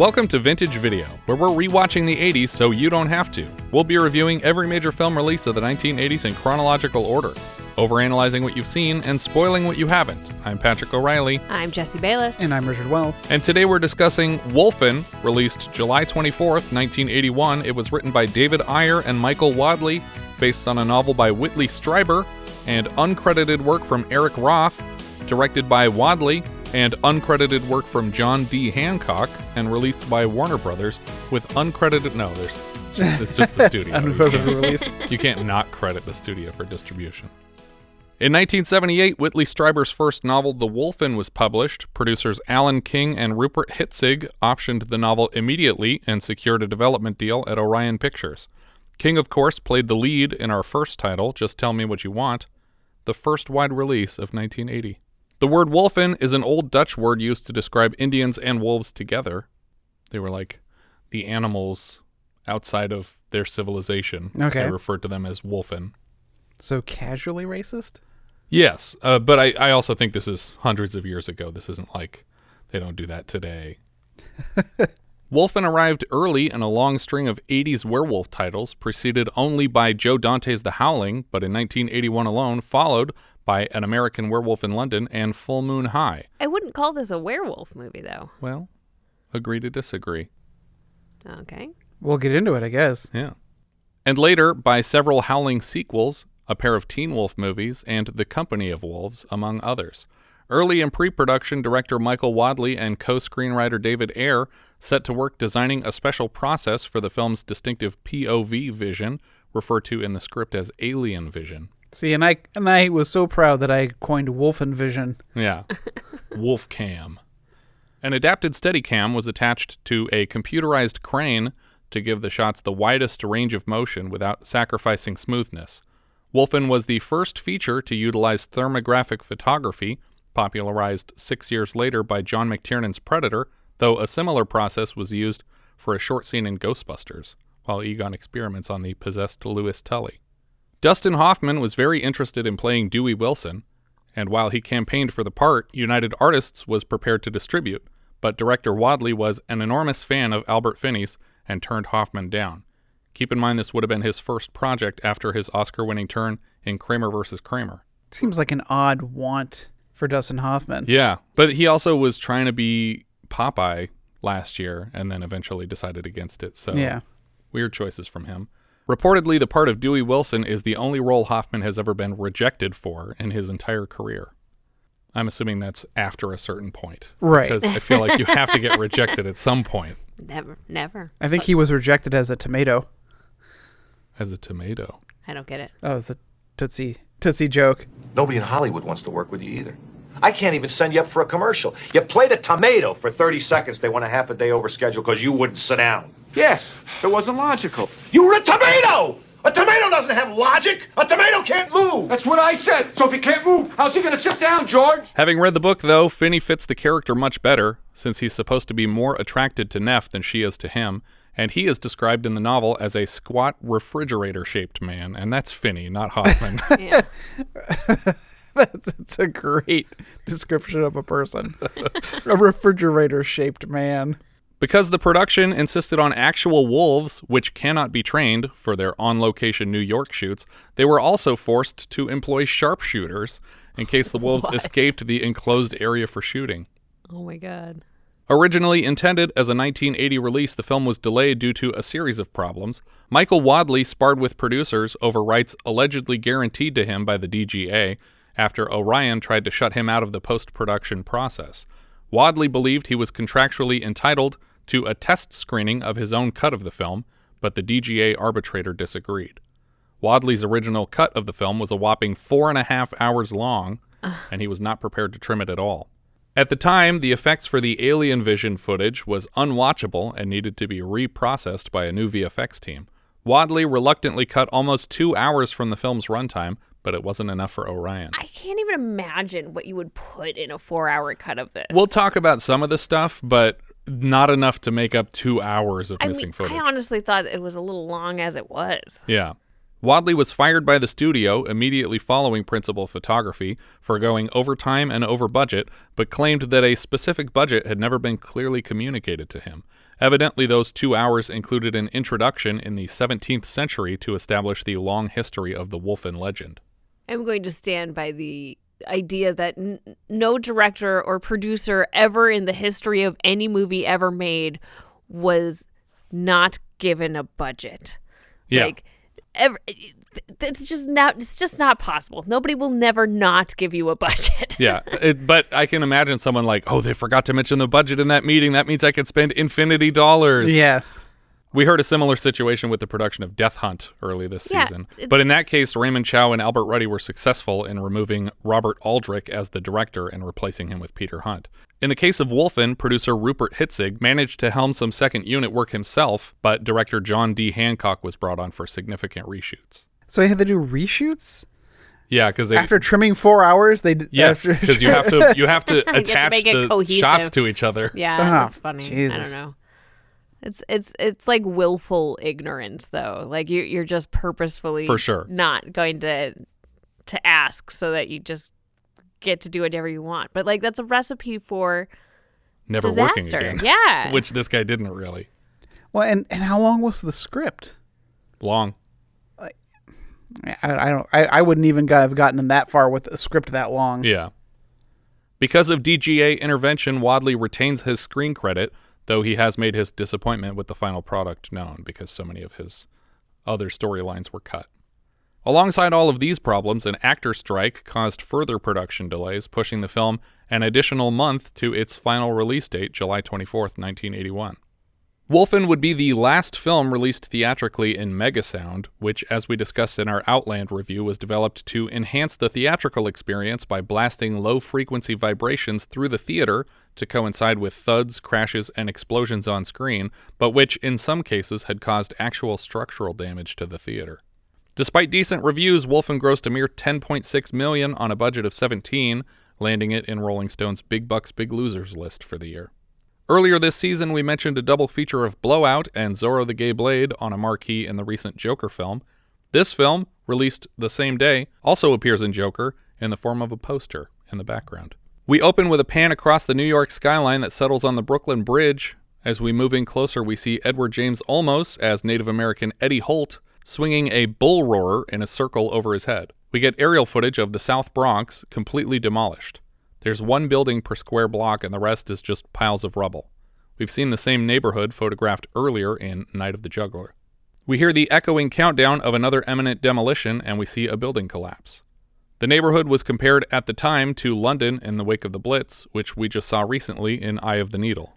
Welcome to Vintage Video, where we're rewatching the 80s so you don't have to. We'll be reviewing every major film release of the 1980s in chronological order, overanalyzing what you've seen and spoiling what you haven't. I'm Patrick O'Reilly, I'm Jesse Bayless. And I'm Richard Wells. and today we're discussing Wolfen, released July 24th, 1981. It was written by David Eyre and Michael Wadleigh, based on a novel by Whitley Strieber, and uncredited work from Eric Roth, directed by Wadleigh, and uncredited work from John D. Hancock, and released by Warner Brothers with uncredited. No, there's. It's just the studio. You can't- release. you can't not credit the studio for distribution. In 1978, Whitley Strieber's first novel, The Wolfen, was published. Producers Alan King and Rupert Hitzig optioned the novel immediately and secured a development deal at Orion Pictures. King, of course, played the lead in our first title, Just Tell Me What You Want, the first wide release of 1980. The word Wolfen is an old Dutch word used to describe Indians and wolves together. They were like the animals outside of their civilization. Okay. They referred to them as Wolfen. So casually racist? Yes, uh, but I, I also think this is hundreds of years ago. This isn't like they don't do that today. Wolfen arrived early in a long string of 80s werewolf titles, preceded only by Joe Dante's The Howling, but in 1981 alone, followed by An American Werewolf in London and Full Moon High. I wouldn't call this a werewolf movie, though. Well, agree to disagree. Okay. We'll get into it, I guess. Yeah. And later by several Howling sequels, a pair of Teen Wolf movies, and The Company of Wolves, among others. Early in pre production, director Michael Wadleigh and co screenwriter David Eyre set to work designing a special process for the film's distinctive POV vision, referred to in the script as alien vision. See, and I and I was so proud that I coined Wolfen Vision. Yeah. Wolf Cam. An adapted Steadicam was attached to a computerized crane to give the shots the widest range of motion without sacrificing smoothness. Wolfen was the first feature to utilize thermographic photography, popularized six years later by John McTiernan's Predator, though a similar process was used for a short scene in Ghostbusters, while Egon experiments on the possessed Louis Tully. Dustin Hoffman was very interested in playing Dewey Wilson, and while he campaigned for the part, United Artists was prepared to distribute, but director Wadleigh was an enormous fan of Albert Finney's and turned Hoffman down. Keep in mind this would have been his first project after his Oscar winning turn in Kramer vs. Kramer. Seems like an odd want for Dustin Hoffman. Yeah, but he also was trying to be Popeye last year and then eventually decided against it. So Yeah. weird choices from him. Reportedly, the part of Dewey Wilson is the only role Hoffman has ever been rejected for in his entire career. I'm assuming that's after a certain point. Right. Because I feel like you have to get rejected at some point Never. Never. I think he was rejected as a tomato. as a tomato. I don't get it. Oh, it's a Tootsie Tootsie joke. Nobody in Hollywood wants to work with you either. I can't even send you up for a commercial. You played a tomato for 30 seconds. They went a half a day over schedule because you wouldn't sit down. Yes, it wasn't logical. You were a tomato! A tomato doesn't have logic! A tomato can't move! That's what I said. So if he can't move, how's he gonna sit down, George? Having read the book, though, Finney fits the character much better, since he's supposed to be more attracted to Neff than she is to him, and he is described in the novel as a squat refrigerator shaped man, and that's Finney, not Hoffman. Yeah. That's it's a great description of a person. a refrigerator shaped man. Because the production insisted on actual wolves, which cannot be trained for their on location New York shoots, they were also forced to employ sharpshooters in case the wolves What? escaped the enclosed area for shooting. oh my god. Originally intended as a 1980 release, the film was delayed due to a series of problems. Michael Wadleigh sparred with producers over rights allegedly guaranteed to him by the DGA after Orion tried to shut him out of the post production process. Wadleigh believed he was contractually entitled to a test screening of his own cut of the film, but the DGA arbitrator disagreed. Wadleigh's original cut of the film was a whopping four and a half hours long, and he was not prepared to trim it at all. At the time, the effects for the Alien Vision footage was unwatchable and needed to be reprocessed by a new VFX team. Wadleigh reluctantly cut almost two hours from the film's runtime, but it wasn't enough for Orion. I can't even imagine what you would put in a four-hour cut of this. We'll talk about some of the stuff, but not enough to make up two hours of I missing mean, footage. I honestly thought it was a little long as it was. Yeah. Wadleigh was fired by the studio immediately following principal photography for going over time and over budget, but claimed that a specific budget had never been clearly communicated to him. Evidently, those two hours included an introduction in the 17th century to establish the long history of the Wolfen legend. I'm going to stand by the idea that n- no director or producer ever in the history of any movie ever made was not given a budget. Yeah. Like ever it's just not it's just not possible. Nobody will never not give you a budget. yeah, it, but I can imagine someone like, oh, they forgot to mention the budget in that meeting. That means I could spend infinity dollars. Yeah. We heard a similar situation with the production of Death Hunt early this Yeah, season. But in that case, Raymond Chow and Albert Ruddy were successful in removing Robert Aldrich as the director and replacing him with Peter Hunt. In the case of Wolfen, producer Rupert Hitzig managed to helm some second unit work himself, but director John D. Hancock was brought on for significant reshoots. So they had to do reshoots Yeah, because they after trimming four hours. They yes, because you have to you have to have to attach make it the cohesive. shots to each other. Yeah, Oh, that's funny. I don't know. It's it's it's like willful ignorance though. Like you you're just purposefully For sure. not going to to ask so that you just get to do whatever you want. But like that's a recipe for Never working again. Yeah. Which this guy didn't really. Well, and and how long was the script? Long. I, I don't. I, I wouldn't even go- have gotten that far with a script that long. Yeah. Because of DGA intervention, Wadleigh retains his screen credit, though he has made his disappointment with the final product known because so many of his other storylines were cut. Alongside all of these problems, an actor strike caused further production delays, pushing the film an additional month to its final release date, July 24th, 1981. Wolfen would be the last film released theatrically in Megasound, which, as we discussed in our Outland review, was developed to enhance the theatrical experience by blasting low frequency vibrations through the theater to coincide with thuds, crashes, and explosions on screen, but which, in some cases, had caused actual structural damage to the theater. Despite decent reviews, Wolfen grossed a mere 10.6 million on a budget of 17, landing it in Rolling Stone's Big Bucks Big Losers list for the year. Earlier this season, we mentioned a double feature of Blowout and Zorro the Gay Blade on a marquee in the recent Joker film. This film, released the same day, also appears in Joker in the form of a poster in the background. We open with a pan across the New York skyline that settles on the Brooklyn Bridge. As we move in closer, we see Edward James Olmos as Native American Eddie Holt swinging a bull roarer in a circle over his head. We get aerial footage of the South Bronx completely demolished. There's one building per square block, and the rest is just piles of rubble. We've seen the same neighborhood photographed earlier in Night of the Juggler. We hear the echoing countdown of another imminent demolition, and we see a building collapse. The neighborhood was compared at the time to London in the wake of the Blitz, which we just saw recently in Eye of the Needle.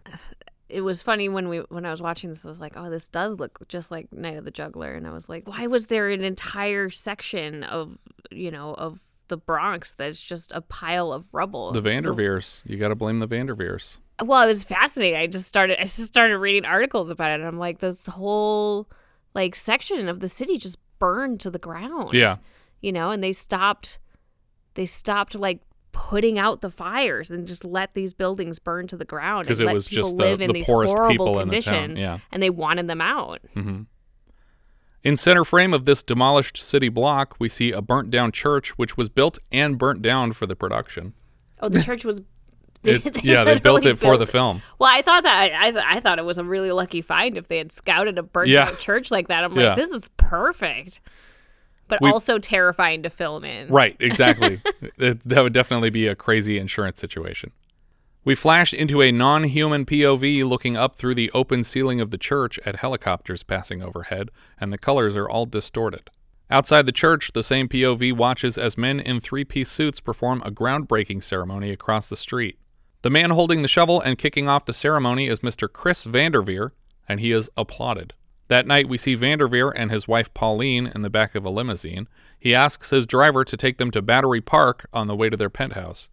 it was funny when we when I was watching this. I was like, "Oh, this does look just like Night of the Juggler," and I was like, "Why was there an entire section of you know of the Bronx that's just a pile of rubble?" The was so- Vanderveers. You got to blame the Vanderveers. well, it was fascinating. I just started. I just started reading articles about it, and I'm like, this whole like section of the city just burned to the ground. Yeah. you know, and they stopped. They stopped like putting out the fires and just let these buildings burn to the ground 'Cause and it let was people just the- live in the these poorest horrible people in the town, conditions yeah. and they wanted them out mm-hmm. In center frame of this demolished city block, we see a burnt down church, which was built and burnt down for the production. oh the church was It- yeah, they built it for the film. well i thought that I, I, th- I thought it was a really lucky find if they had scouted a burnt Yeah. down church like that i'm Yeah. like this is perfect but We- also terrifying to film in Right, exactly. That would definitely be a crazy insurance situation. We flash into a non human POV looking up through the open ceiling of the church at helicopters passing overhead, and the colors are all distorted. Outside the church, the same POV watches as men in three piece suits perform a groundbreaking ceremony across the street. The man holding the shovel and kicking off the ceremony is Mr. Chris Vanderveer, and he is applauded. That night, we see Vanderveer and his wife Pauline in the back of a limousine. He asks his driver to take them to Battery Park on the way to their penthouse.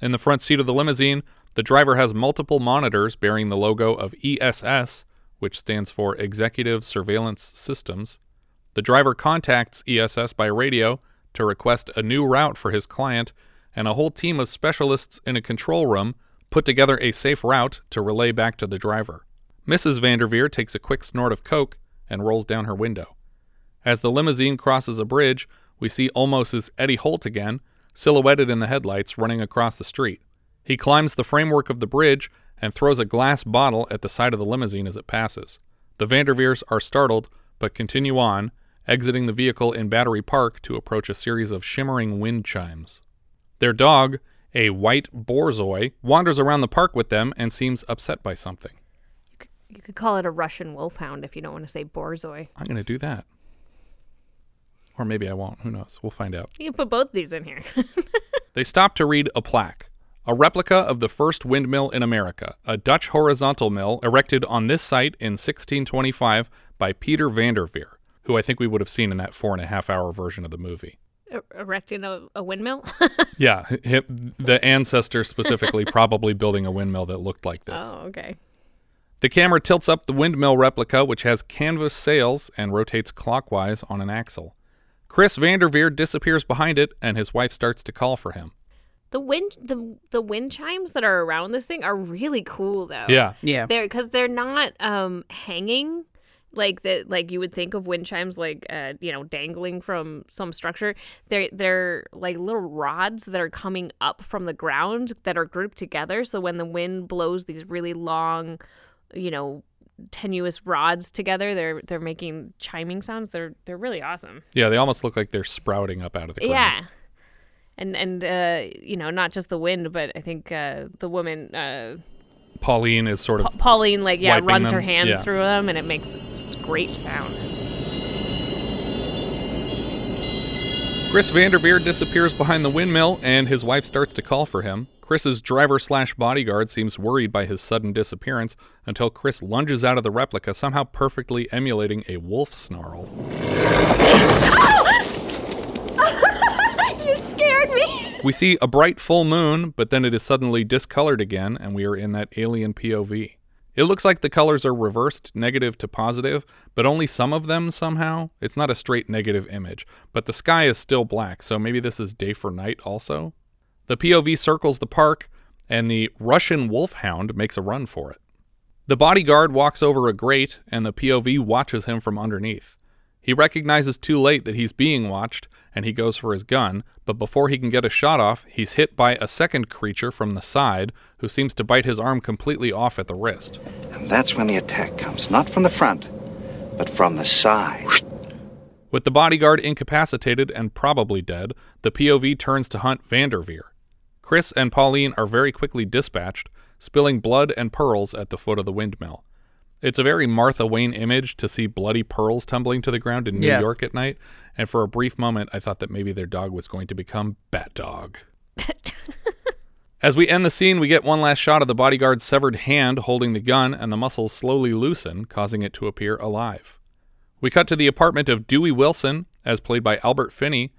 In the front seat of the limousine, the driver has multiple monitors bearing the logo of ESS, which stands for Executive Surveillance Systems. The driver contacts ESS by radio to request a new route for his client, and a whole team of specialists in a control room put together a safe route to relay back to the driver. Mrs. Vanderveer takes a quick snort of coke and rolls down her window. As the limousine crosses a bridge, we see Olmos's Eddie Holt again, silhouetted in the headlights, running across the street. He climbs the framework of the bridge and throws a glass bottle at the side of the limousine as it passes. The Vanderveers are startled, but continue on, exiting the vehicle in Battery Park to approach a series of shimmering wind chimes. Their dog, a white borzoi, wanders around the park with them and seems upset by something. You could call it a Russian wolfhound if you don't want to say borzoi. I'm going to do that. Or maybe I won't. Who knows? We'll find out. You can put both these in here. They stop to read a plaque. A replica of the first windmill in America, a Dutch horizontal mill erected on this site in 1625 by Peter Vanderveer, who I think we would have seen in that four and a half hour version of the movie. Er- Erecting a, a windmill. Yeah, hi- the ancestor specifically probably building a windmill that looked like this. oh, okay. The camera tilts up the windmill replica, which has canvas sails and rotates clockwise on an axle. Chris Vanderveer disappears behind it, and his wife starts to call for him. The wind the the wind chimes that are around this thing are really cool though. Yeah, Yeah. They're because they're not um hanging like that like you would think of wind chimes like uh you know dangling from some structure. They're they're like little rods that are coming up from the ground that are grouped together. So when the wind blows these really long, you know, tenuous rods together, they're they're making chiming sounds. They're they're really awesome. yeah, they almost look like they're sprouting up out of the ground. Yeah. And and uh, you know not just the wind, but I think uh, the woman uh, Pauline is sort of Pa- Pauline like yeah Wiping runs her them, hand yeah. through them and it makes this great sound. Chris Vanderveer disappears behind the windmill, and his wife starts to call for him. Chris's driver slash bodyguard seems worried by his sudden disappearance until Chris lunges out of the replica, somehow perfectly emulating a wolf snarl. You scared me. We see a bright full moon, but then it is suddenly discolored again, and we are in that alien POV. It looks like the colors are reversed negative to positive, but only some of them somehow. It's not a straight negative image, but the sky is still black, so maybe this is day for night also. The POV circles the park, and the Russian wolfhound makes a run for it. The bodyguard walks over a grate, and the POV watches him from underneath. He recognizes too late that he's being watched, and he goes for his gun, but before he can get a shot off, he's hit by a second creature from the side who seems to bite his arm completely off at the wrist. And that's when the attack comes, not from the front, but from the side. With the bodyguard incapacitated and probably dead, the POV turns to hunt Vanderveer. Chris and Pauline are very quickly dispatched, spilling blood and pearls at the foot of the windmill. It's a very Martha Wayne image to see bloody pearls tumbling to the ground in New Yeah. York at night, and for a brief moment I thought that maybe their dog was going to become Bat Dog. As we end the scene, we get one last shot of the bodyguard's severed hand holding the gun, and the muscles slowly loosen, causing it to appear alive. We cut to the apartment of Dewey Wilson, as played by Albert Finney.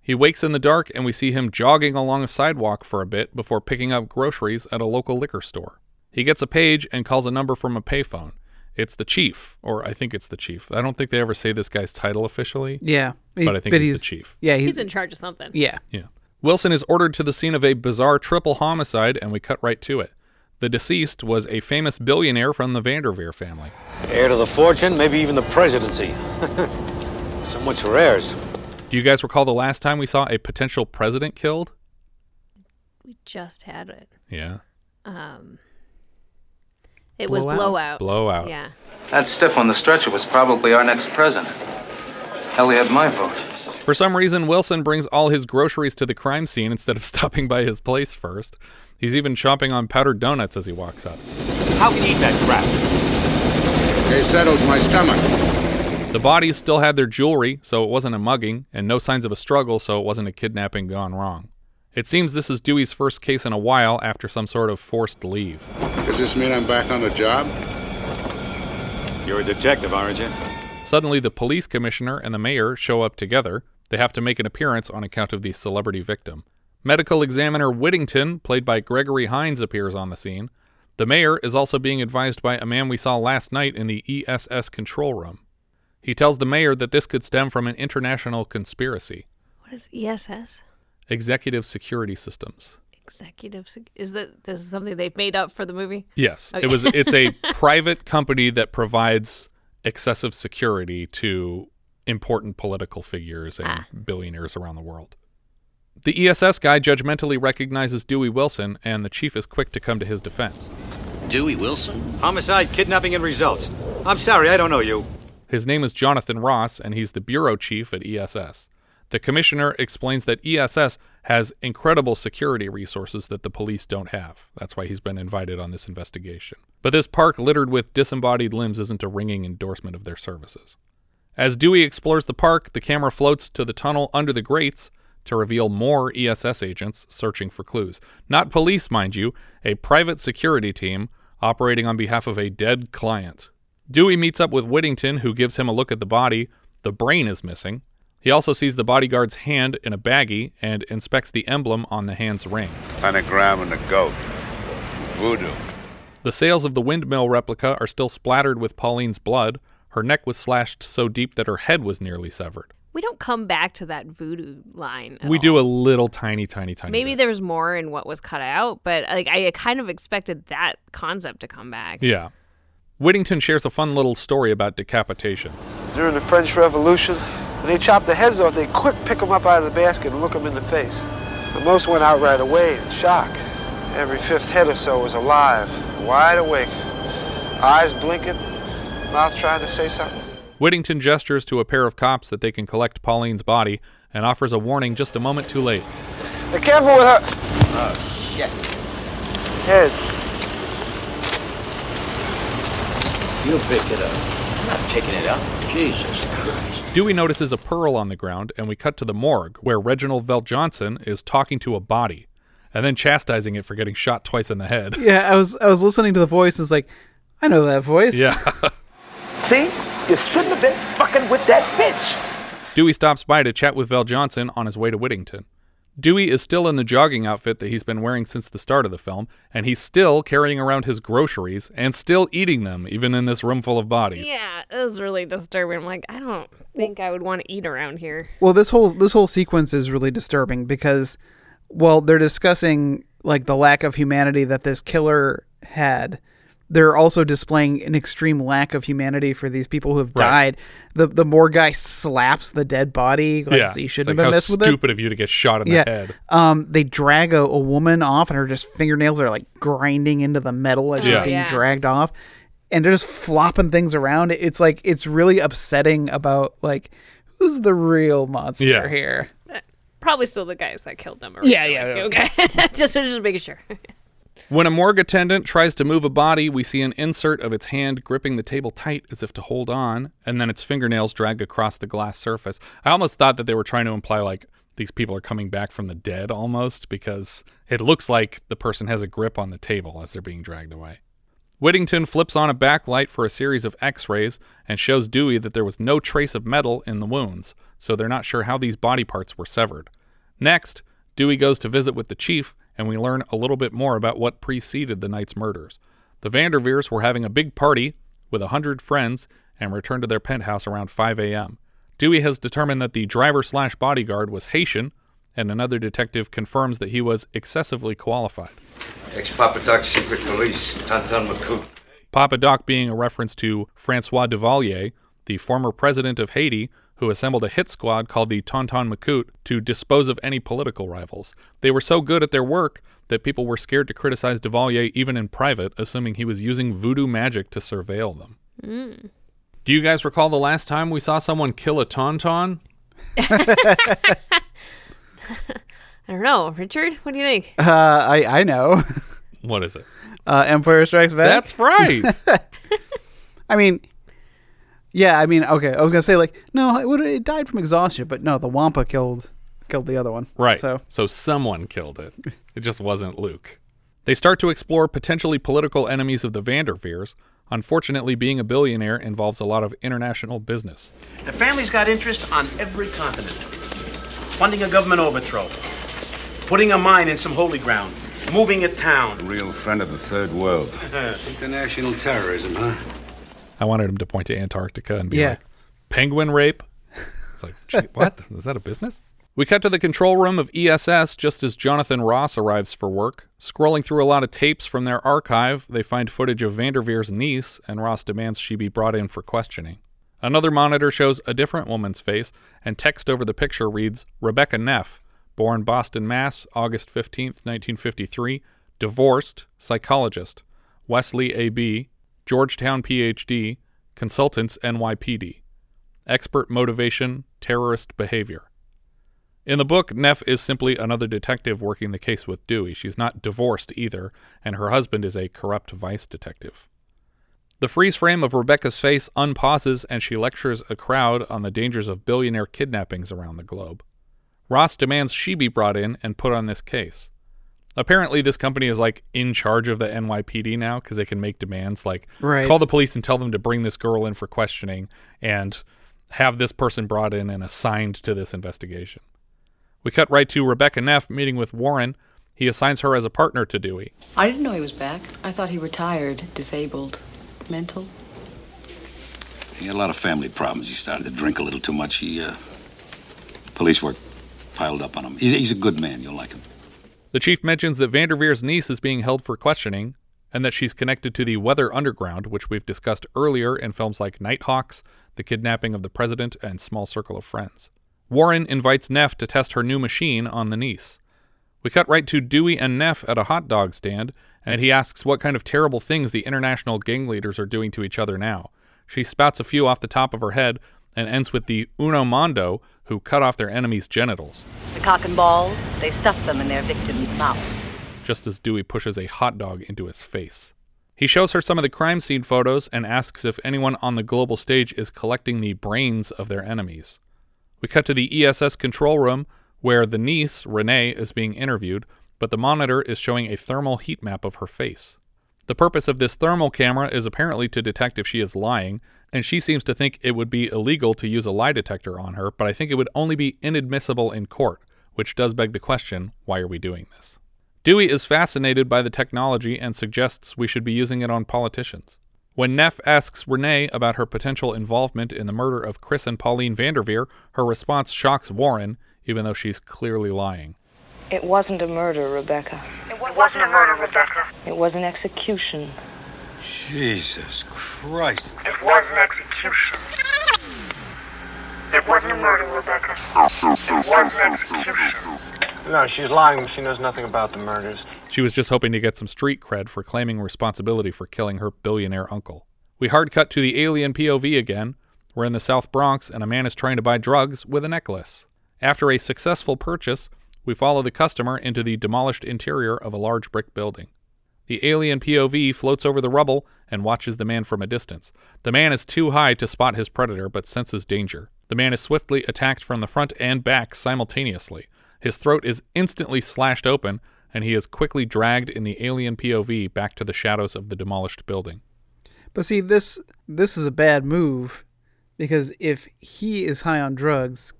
He wakes in the dark, and we see him jogging along a sidewalk for a bit before picking up groceries at a local liquor store. He gets a page and calls a number from a payphone. It's the chief, or I think it's the chief. I don't think they ever say this guy's title officially. Yeah. But I think he's the chief. Yeah, he's, He's in charge of something. yeah. Yeah. Wilson is ordered to the scene of a bizarre triple homicide, and we cut right to it. The deceased was a famous billionaire from the Vanderveer family. Heir to the fortune, maybe even the presidency. so much for heirs. Do you guys recall the last time we saw a potential president killed? We just had it. Yeah. Um It was Blowout? blowout. Blowout. Yeah. That stiff on the stretcher was probably our next president. Hell, he had my vote. For some reason, Wilson brings all his groceries to the crime scene instead of stopping by his place first. He's even chomping on powdered donuts as he walks up. How can you eat that crap? It settles my stomach. The bodies still had their jewelry, so it wasn't a mugging, and no signs of a struggle, so it wasn't a kidnapping gone wrong. It seems this is Dewey's first case in a while after some sort of forced leave. Does this mean I'm back on the job? You're a detective, aren't you? Suddenly, the police commissioner and the mayor show up together. They have to make an appearance on account of the celebrity victim. Medical examiner Whittington, played by Gregory Hines, appears on the scene. The mayor is also being advised by a man we saw last night in the ESS control room. He tells the mayor that this could stem from an international conspiracy. What is ESS? Executive Security Systems. Executive. sec- Is that this is something they've made up for the movie? Yes, Okay. it was. It's a private company that provides excessive security to important political figures and Ah. billionaires around the world. The ESS guy judgmentally recognizes Dewey Wilson, and the chief is quick to come to his defense. Dewey Wilson? Homicide, kidnapping, and results. I'm sorry, I don't know you. His name is Jonathan Ross, and he's the bureau chief at ESS. The commissioner explains that ESS has incredible security resources that the police don't have. That's why he's been invited on this investigation. But this park littered with disembodied limbs isn't a ringing endorsement of their services. As Dewey explores the park, the camera floats to the tunnel under the grates to reveal more ESS agents searching for clues. Not police, mind you, a private security team operating on behalf of a dead client. Dewey meets up with Whittington, who gives him a look at the body. The brain is missing. He also sees the bodyguard's hand in a baggie and inspects the emblem on the hand's ring. Pentagram and the goat. Voodoo. The sails of the windmill replica are still splattered with Pauline's blood. Her neck was slashed so deep that her head was nearly severed. We don't come back to that voodoo line. at We all. do a little tiny, tiny, tiny. Maybe bit. there's more in what was cut out, but like I kind of expected that concept to come back. Yeah. Whittington shares a fun little story about decapitations. During the French Revolution, when they chopped the heads off, they quick pick them up out of the basket and look them in the face. The most went out right away in shock. Every fifth head or so was alive, wide awake, eyes blinking, mouth trying to say something. Whittington gestures to a pair of cops that they can collect Pauline's body and offers a warning just a moment too late. Be careful with her. Uh, oh, shit. Head. You pick it up. I'm not picking it up. Jesus Christ. Dewey notices a pearl on the ground, and we cut to the morgue, where Reginald VelJohnson is talking to a body, and then chastising it for getting shot twice in the head. Yeah, I was I was listening to the voice and it's like, I know that voice. Yeah. See? You shouldn't have been fucking with that bitch. Dewey stops by to chat with VelJohnson on his way to Whittington. Dewey is still in the jogging outfit that he's been wearing since the start of the film, and he's still carrying around his groceries and still eating them, even in this room full of bodies. Yeah, it was really disturbing. I'm like, I don't think I would want to eat around here. Well, this whole this whole sequence is really disturbing because, well, they're discussing like the lack of humanity that this killer had. They're also displaying an extreme lack of humanity for these people who have Right. died. The the more guy slaps the dead body. Like, yeah. you shouldn't like, have how messed with it. stupid of you to get shot in yeah. the head. Um, they drag a, a woman off, and her just fingernails are like grinding into the metal as Yeah. she's being Yeah. dragged off, and they're just flopping things around. It's like it's really upsetting about like who's the real monster Yeah. here. Probably still the guys that killed them. Yeah, originally. yeah, Okay, just just making sure. When a morgue attendant tries to move a body, we see an insert of its hand gripping the table tight as if to hold on, and then its fingernails drag across the glass surface. I almost thought that they were trying to imply like these people are coming back from the dead almost because it looks like the person has a grip on the table as they're being dragged away. Whittington flips on a backlight for a series of x rays and shows Dewey that there was no trace of metal in the wounds, so they're not sure how these body parts were severed. Next, Dewey goes to visit with the chief, and we learn a little bit more about what preceded the night's murders. The Vanderveers were having a big party with a hundred friends and returned to their penthouse around 5 a.m. Dewey has determined that the driver slash bodyguard was Haitian, and another detective confirms that he was excessively qualified. Ex-Papa Doc Secret Police, Tonton Macoute. Papa Doc being a reference to Francois Duvalier, the former president of Haiti, who assembled a hit squad called the Tonton Macoute to dispose of any political rivals. They were so good at their work that people were scared to criticize Duvalier even in private, assuming he was using voodoo magic to surveil them. Mm. Do you guys recall the last time we saw someone kill a Tauntaun? I don't know, Richard. What do you think? Uh, I I know. What is it? Uh, Empire Strikes Back. That's right. I mean, yeah. I mean, okay. I was gonna say like, no, it, would, it died from exhaustion, but no, the Wampa killed killed the other one. Right. So so someone killed it. It just wasn't Luke. They start to explore potentially political enemies of the Vanderveers. Unfortunately, being a billionaire involves a lot of international business. The family's got interest on every continent. Funding a government overthrow. Putting a mine in some holy ground. moving a town. Real friend of the third world. International terrorism, huh? I wanted him to point to Antarctica and be Yeah. like, penguin rape? It's like, gee, what? Is that a business? We cut to the control room of ESS just as Jonathan Ross arrives for work. Scrolling through a lot of tapes from their archive, they find footage of Vanderveer's niece, and Ross demands she be brought in for questioning. Another monitor shows a different woman's face, and text over the picture reads Rebecca Neff, born Boston, Mass., August 15th, 1953, divorced, psychologist, Wellesley A.B., Georgetown PhD, consultants NYPD, expert motivation, terrorist behavior. In the book, Neff is simply another detective working the case with Dewey. She's not divorced either, and her husband is a corrupt vice detective. The freeze frame of Rebecca's face unpauses and she lectures a crowd on the dangers of billionaire kidnappings around the globe. Ross demands she be brought in and put on this case. Apparently, this company is like in charge of the NYPD now because they can make demands like Right. call the police and tell them to bring this girl in for questioning and have this person brought in and assigned to this investigation. We cut right to Rebecca Neff meeting with Warren. He assigns her as a partner to Dewey. I didn't know he was back. I thought he retired, disabled, mental. He had a lot of family problems. He started to drink a little too much. He, uh, police work piled up on him. He's, he's a good man. You'll like him. The chief mentions that Vanderveer's niece is being held for questioning and that she's connected to the Weather Underground, which we've discussed earlier in films like Nighthawks, The Kidnapping of the President, and Small Circle of Friends. Warren invites Neff to test her new machine on the niece. We cut right to Dewey and Neff at a hot dog stand, and he asks what kind of terrible things the international gang leaders are doing to each other now. She spouts a few off the top of her head and ends with the Uno Mondo, who cut off their enemies' genitals. The cock and balls, they stuffed them in their victim's mouth. just as Dewey pushes a hot dog into his face. He shows her some of the crime scene photos and asks if anyone on the global stage is collecting the brains of their enemies. We cut to the ESS control room where the niece, Renee, is being interviewed, but the monitor is showing a thermal heat map of her face. The purpose of this thermal camera is apparently to detect if she is lying, and she seems to think it would be illegal to use a lie detector on her, but I think it would only be inadmissible in court, which does beg the question why are we doing this? Dewey is fascinated by the technology and suggests we should be using it on politicians. When Neff asks Renee about her potential involvement in the murder of Chris and Pauline Vanderveer, her response shocks Warren, even though she's clearly lying. It wasn't a murder, Rebecca. It wasn't a murder, Rebecca. It was an execution. Jesus Christ. It was an execution. It wasn't a murder, Rebecca. It was an execution. No, she's lying. She knows nothing about the murders. She was just hoping to get some street cred for claiming responsibility for killing her billionaire uncle. We hard cut to the alien POV again. We're in the South Bronx, and a man is trying to buy drugs with a necklace. After a successful purchase, we follow the customer into the demolished interior of a large brick building. The alien POV floats over the rubble and watches the man from a distance. The man is too high to spot his predator but senses danger. The man is swiftly attacked from the front and back simultaneously. His throat is instantly slashed open, and he is quickly dragged in the alien POV back to the shadows of the demolished building. But see, this this is a bad move because if he is high on drugs,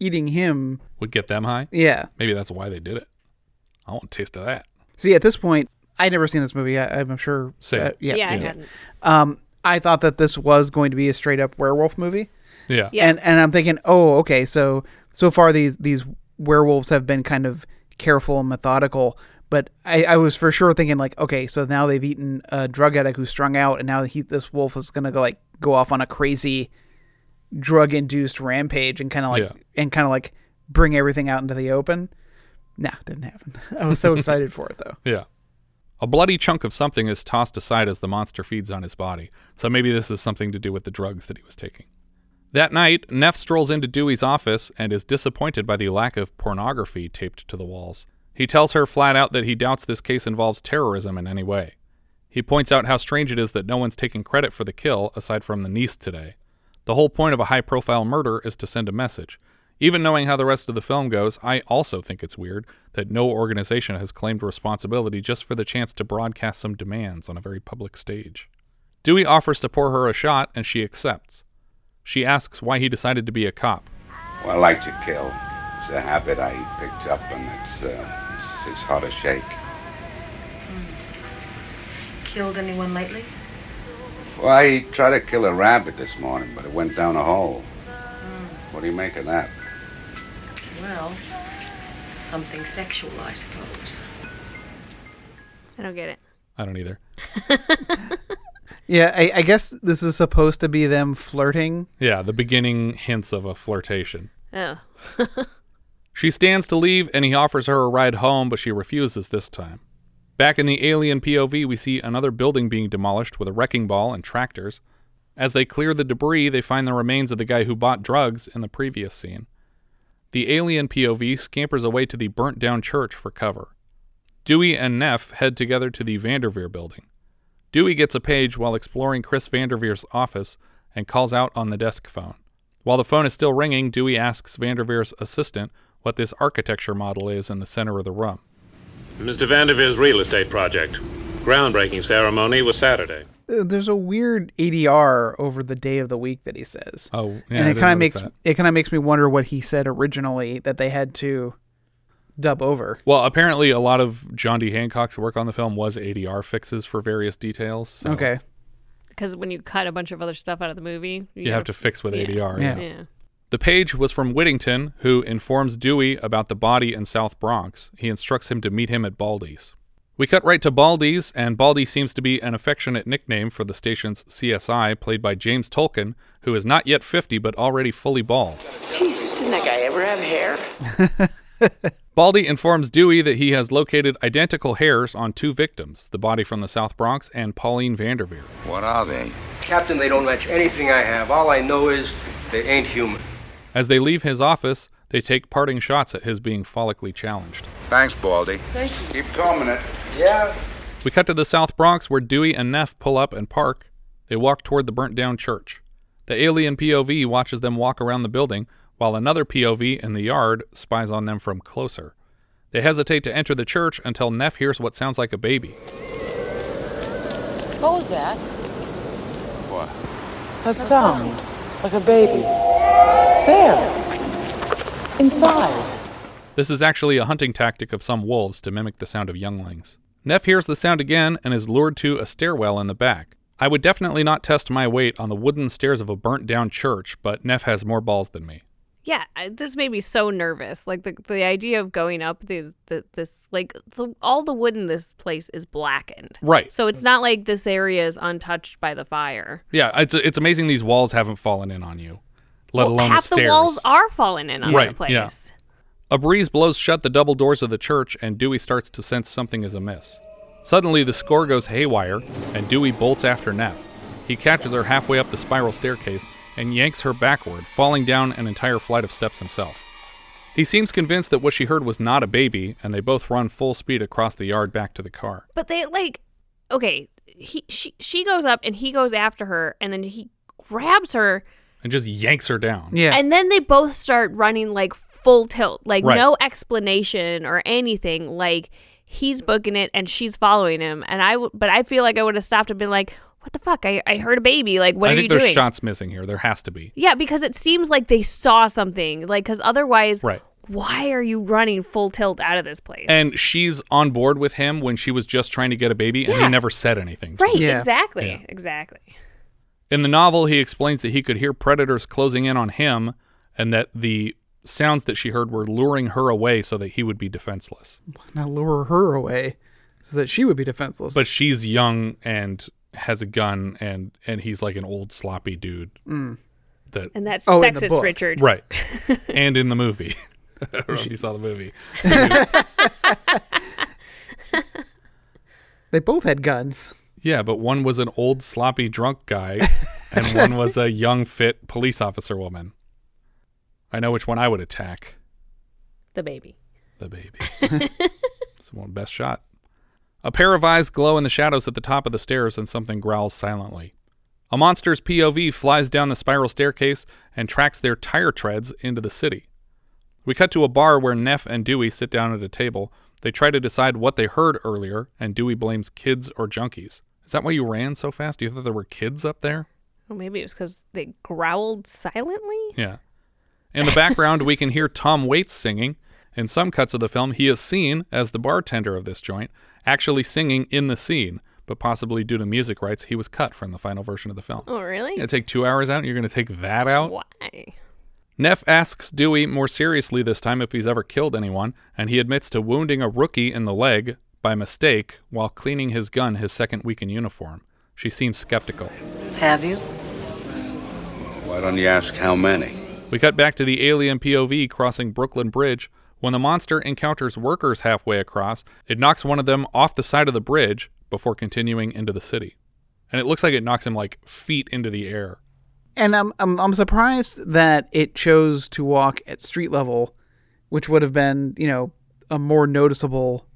eating him Would get them high? Yeah. Maybe that's why they did it. I want a taste of that. See, at this point, I'd never seen this movie. I, I'm sure. Same. uh, yeah, Yeah, I hadn't. Um, I thought that this was going to be a straight up werewolf movie. Yeah. Yeah. And and I'm thinking, oh, okay, so so far these these werewolves have been kind of careful and methodical. But I, I was for sure thinking like, okay, so now they've eaten a drug addict who's strung out, and now he, this wolf is gonna go like go off on a crazy drug induced rampage and kind of like Yeah. and kind of like bring everything out into the open. Nah, didn't happen. I was so excited for it though. Yeah. A bloody chunk of something is tossed aside as the monster feeds on his body, so maybe this is something to do with the drugs that he was taking. That night, Neff strolls into Dewey's office and is disappointed by the lack of pornography taped to the walls. He tells her flat out that he doubts this case involves terrorism in any way. He points out how strange it is that no one's taking credit for the kill aside from the niece today. The whole point of a high profile murder is to send a message. Even knowing how the rest of the film goes, I also think it's weird that no organization has claimed responsibility just for the chance to broadcast some demands on a very public stage. Dewey offers to pour her a shot, and she accepts. She asks why he decided to be a cop. Well, I like to kill. It's a habit I picked up, and it's, uh, it's, it's hard to shake. killed anyone lately? Well, I tried to kill a rabbit this morning, but it went down a hole. What do you make of that? Well, something sexual, I suppose. I don't get it. I don't either. Yeah, I, I guess this is supposed to be them flirting. Yeah, the beginning hints of a flirtation. Oh. She stands to leave and he offers her a ride home, but she refuses this time. Back in the alien POV, we see another building being demolished with a wrecking ball and tractors. As they clear the debris, they find the remains of the guy who bought drugs in the previous scene. The alien POV scampers away to the burnt down church for cover. Dewey and Neff head together to the Vanderveer building. Dewey gets a page while exploring Chris Vanderveer's office and calls out on the desk phone. While the phone is still ringing, Dewey asks Vanderveer's assistant what this architecture model is in the center of the room. Mr. Vanderveer's real estate project. Groundbreaking ceremony was Saturday. Uh, There's a weird ADR over the day of the week that he says. Oh, yeah, and it kind of makes that. it kind of makes me wonder what he said originally that they had to dub over. Well, apparently, a lot of John D. Hancock's work on the film was ADR fixes for various details. so Okay. Because when you cut a bunch of other stuff out of the movie, You have to fix with yeah. ADR. Yeah. Yeah. The page was from Whittington, who informs Dewey about the body in South Bronx. He instructs him to meet him at Baldy's. We cut right to Baldy's, and Baldy seems to be an affectionate nickname for the station's CSI, played by James Tolkan, who is not yet 50 but already fully bald. Jesus, didn't that guy ever have hair? Baldy informs Dewey that he has located identical hairs on two victims, the body from the South Bronx and Pauline Vanderveer. What are they? Captain, they don't match anything I have. All I know is they ain't human. As they leave his office, they take parting shots at his being follically challenged. Thanks, Baldy. Thank you. Keep combing it. Yeah. We cut to the South Bronx where Dewey and Neff pull up and park. They walk toward the burnt down church. The alien POV watches them walk around the building, while another POV in the yard spies on them from closer. They hesitate to enter the church until Neff hears what sounds like a baby. What was that? What? That sound, like a baby. There. Inside. This is actually a hunting tactic of some wolves to mimic the sound of younglings. Neff hears the sound again and is lured to a stairwell in the back. I would definitely not test my weight on the wooden stairs of a burnt down church, but Neff has more balls than me. Yeah, this made me so nervous. Like the the idea of going up this the, this like the, all the wood in this place is blackened. Right. So it's not like this area is untouched by the fire. Yeah, it's it's amazing these walls haven't fallen in on you, let Well, alone half the stairs. walls are falling in on right, this place. Yeah. A breeze blows shut the double doors of the church, and Dewey starts to sense something is amiss. Suddenly, the score goes haywire, and Dewey bolts after Neff. He catches her halfway up the spiral staircase and yanks her backward, falling down an entire flight of steps himself. He seems convinced that what she heard was not a baby, and they both run full speed across the yard back to the car. But they like okay, he she she goes up and he goes after her and then he grabs her And just yanks her down. Yeah, and then they both start running like full tilt. Like Right. no explanation or anything. Like he's booking it and she's following him and I w- but I feel like I would have stopped and been like, "What the fuck? I I heard a baby. Like what I are think you there's doing?" shots missing here. There has to be. Yeah, because it seems like they saw something. Like cuz otherwise Right. why are you running full tilt out of this place? And she's on board with him when she was just trying to get a baby, and he never said anything. right, exactly. Exactly. In the novel, he explains that he could hear predators closing in on him and that the sounds that she heard were luring her away so that he would be defenseless. Now lure her away so that she would be defenseless. But she's young and has a gun and and he's like an old sloppy dude. Mm. That And that's Oh, sexist. Richard. Right. and in the movie. I don't know if you saw the movie. they both had guns. Yeah, but one was an old sloppy drunk guy and one was a young fit police officer woman. I know which one I would attack. The baby. The baby. it's the one best shot. A pair of eyes glow in the shadows at the top of the stairs and something growls silently. A monster's POV flies down the spiral staircase and tracks their tire treads into the city. We cut to a bar where Neff and Dewey sit down at a table. They try to decide what they heard earlier, and Dewey blames kids or junkies. Is that why you ran so fast? Do you thought there were kids up there? Well, maybe it was because they growled silently. Yeah. In the background, we can hear Tom Waits singing. In some cuts of the film, he is seen as the bartender of this joint, actually singing in the scene, but possibly due to music rights, he was cut from the final version of the film. Oh, really? You're gonna take two hours out and you're gonna take that out? Why? Neff asks Dewey more seriously this time if he's ever killed anyone, and he admits to wounding a rookie in the leg by mistake while cleaning his gun his second week in uniform. She seems skeptical. Have you? Why don't you ask how many? We cut back to the alien POV crossing Brooklyn Bridge. When the monster encounters workers halfway across, it knocks one of them off the side of the bridge before continuing into the city. And it looks like it knocks him like feet into the air. And I'm, I'm I'm surprised that it chose to walk at street level, which would have been you know a more noticeable,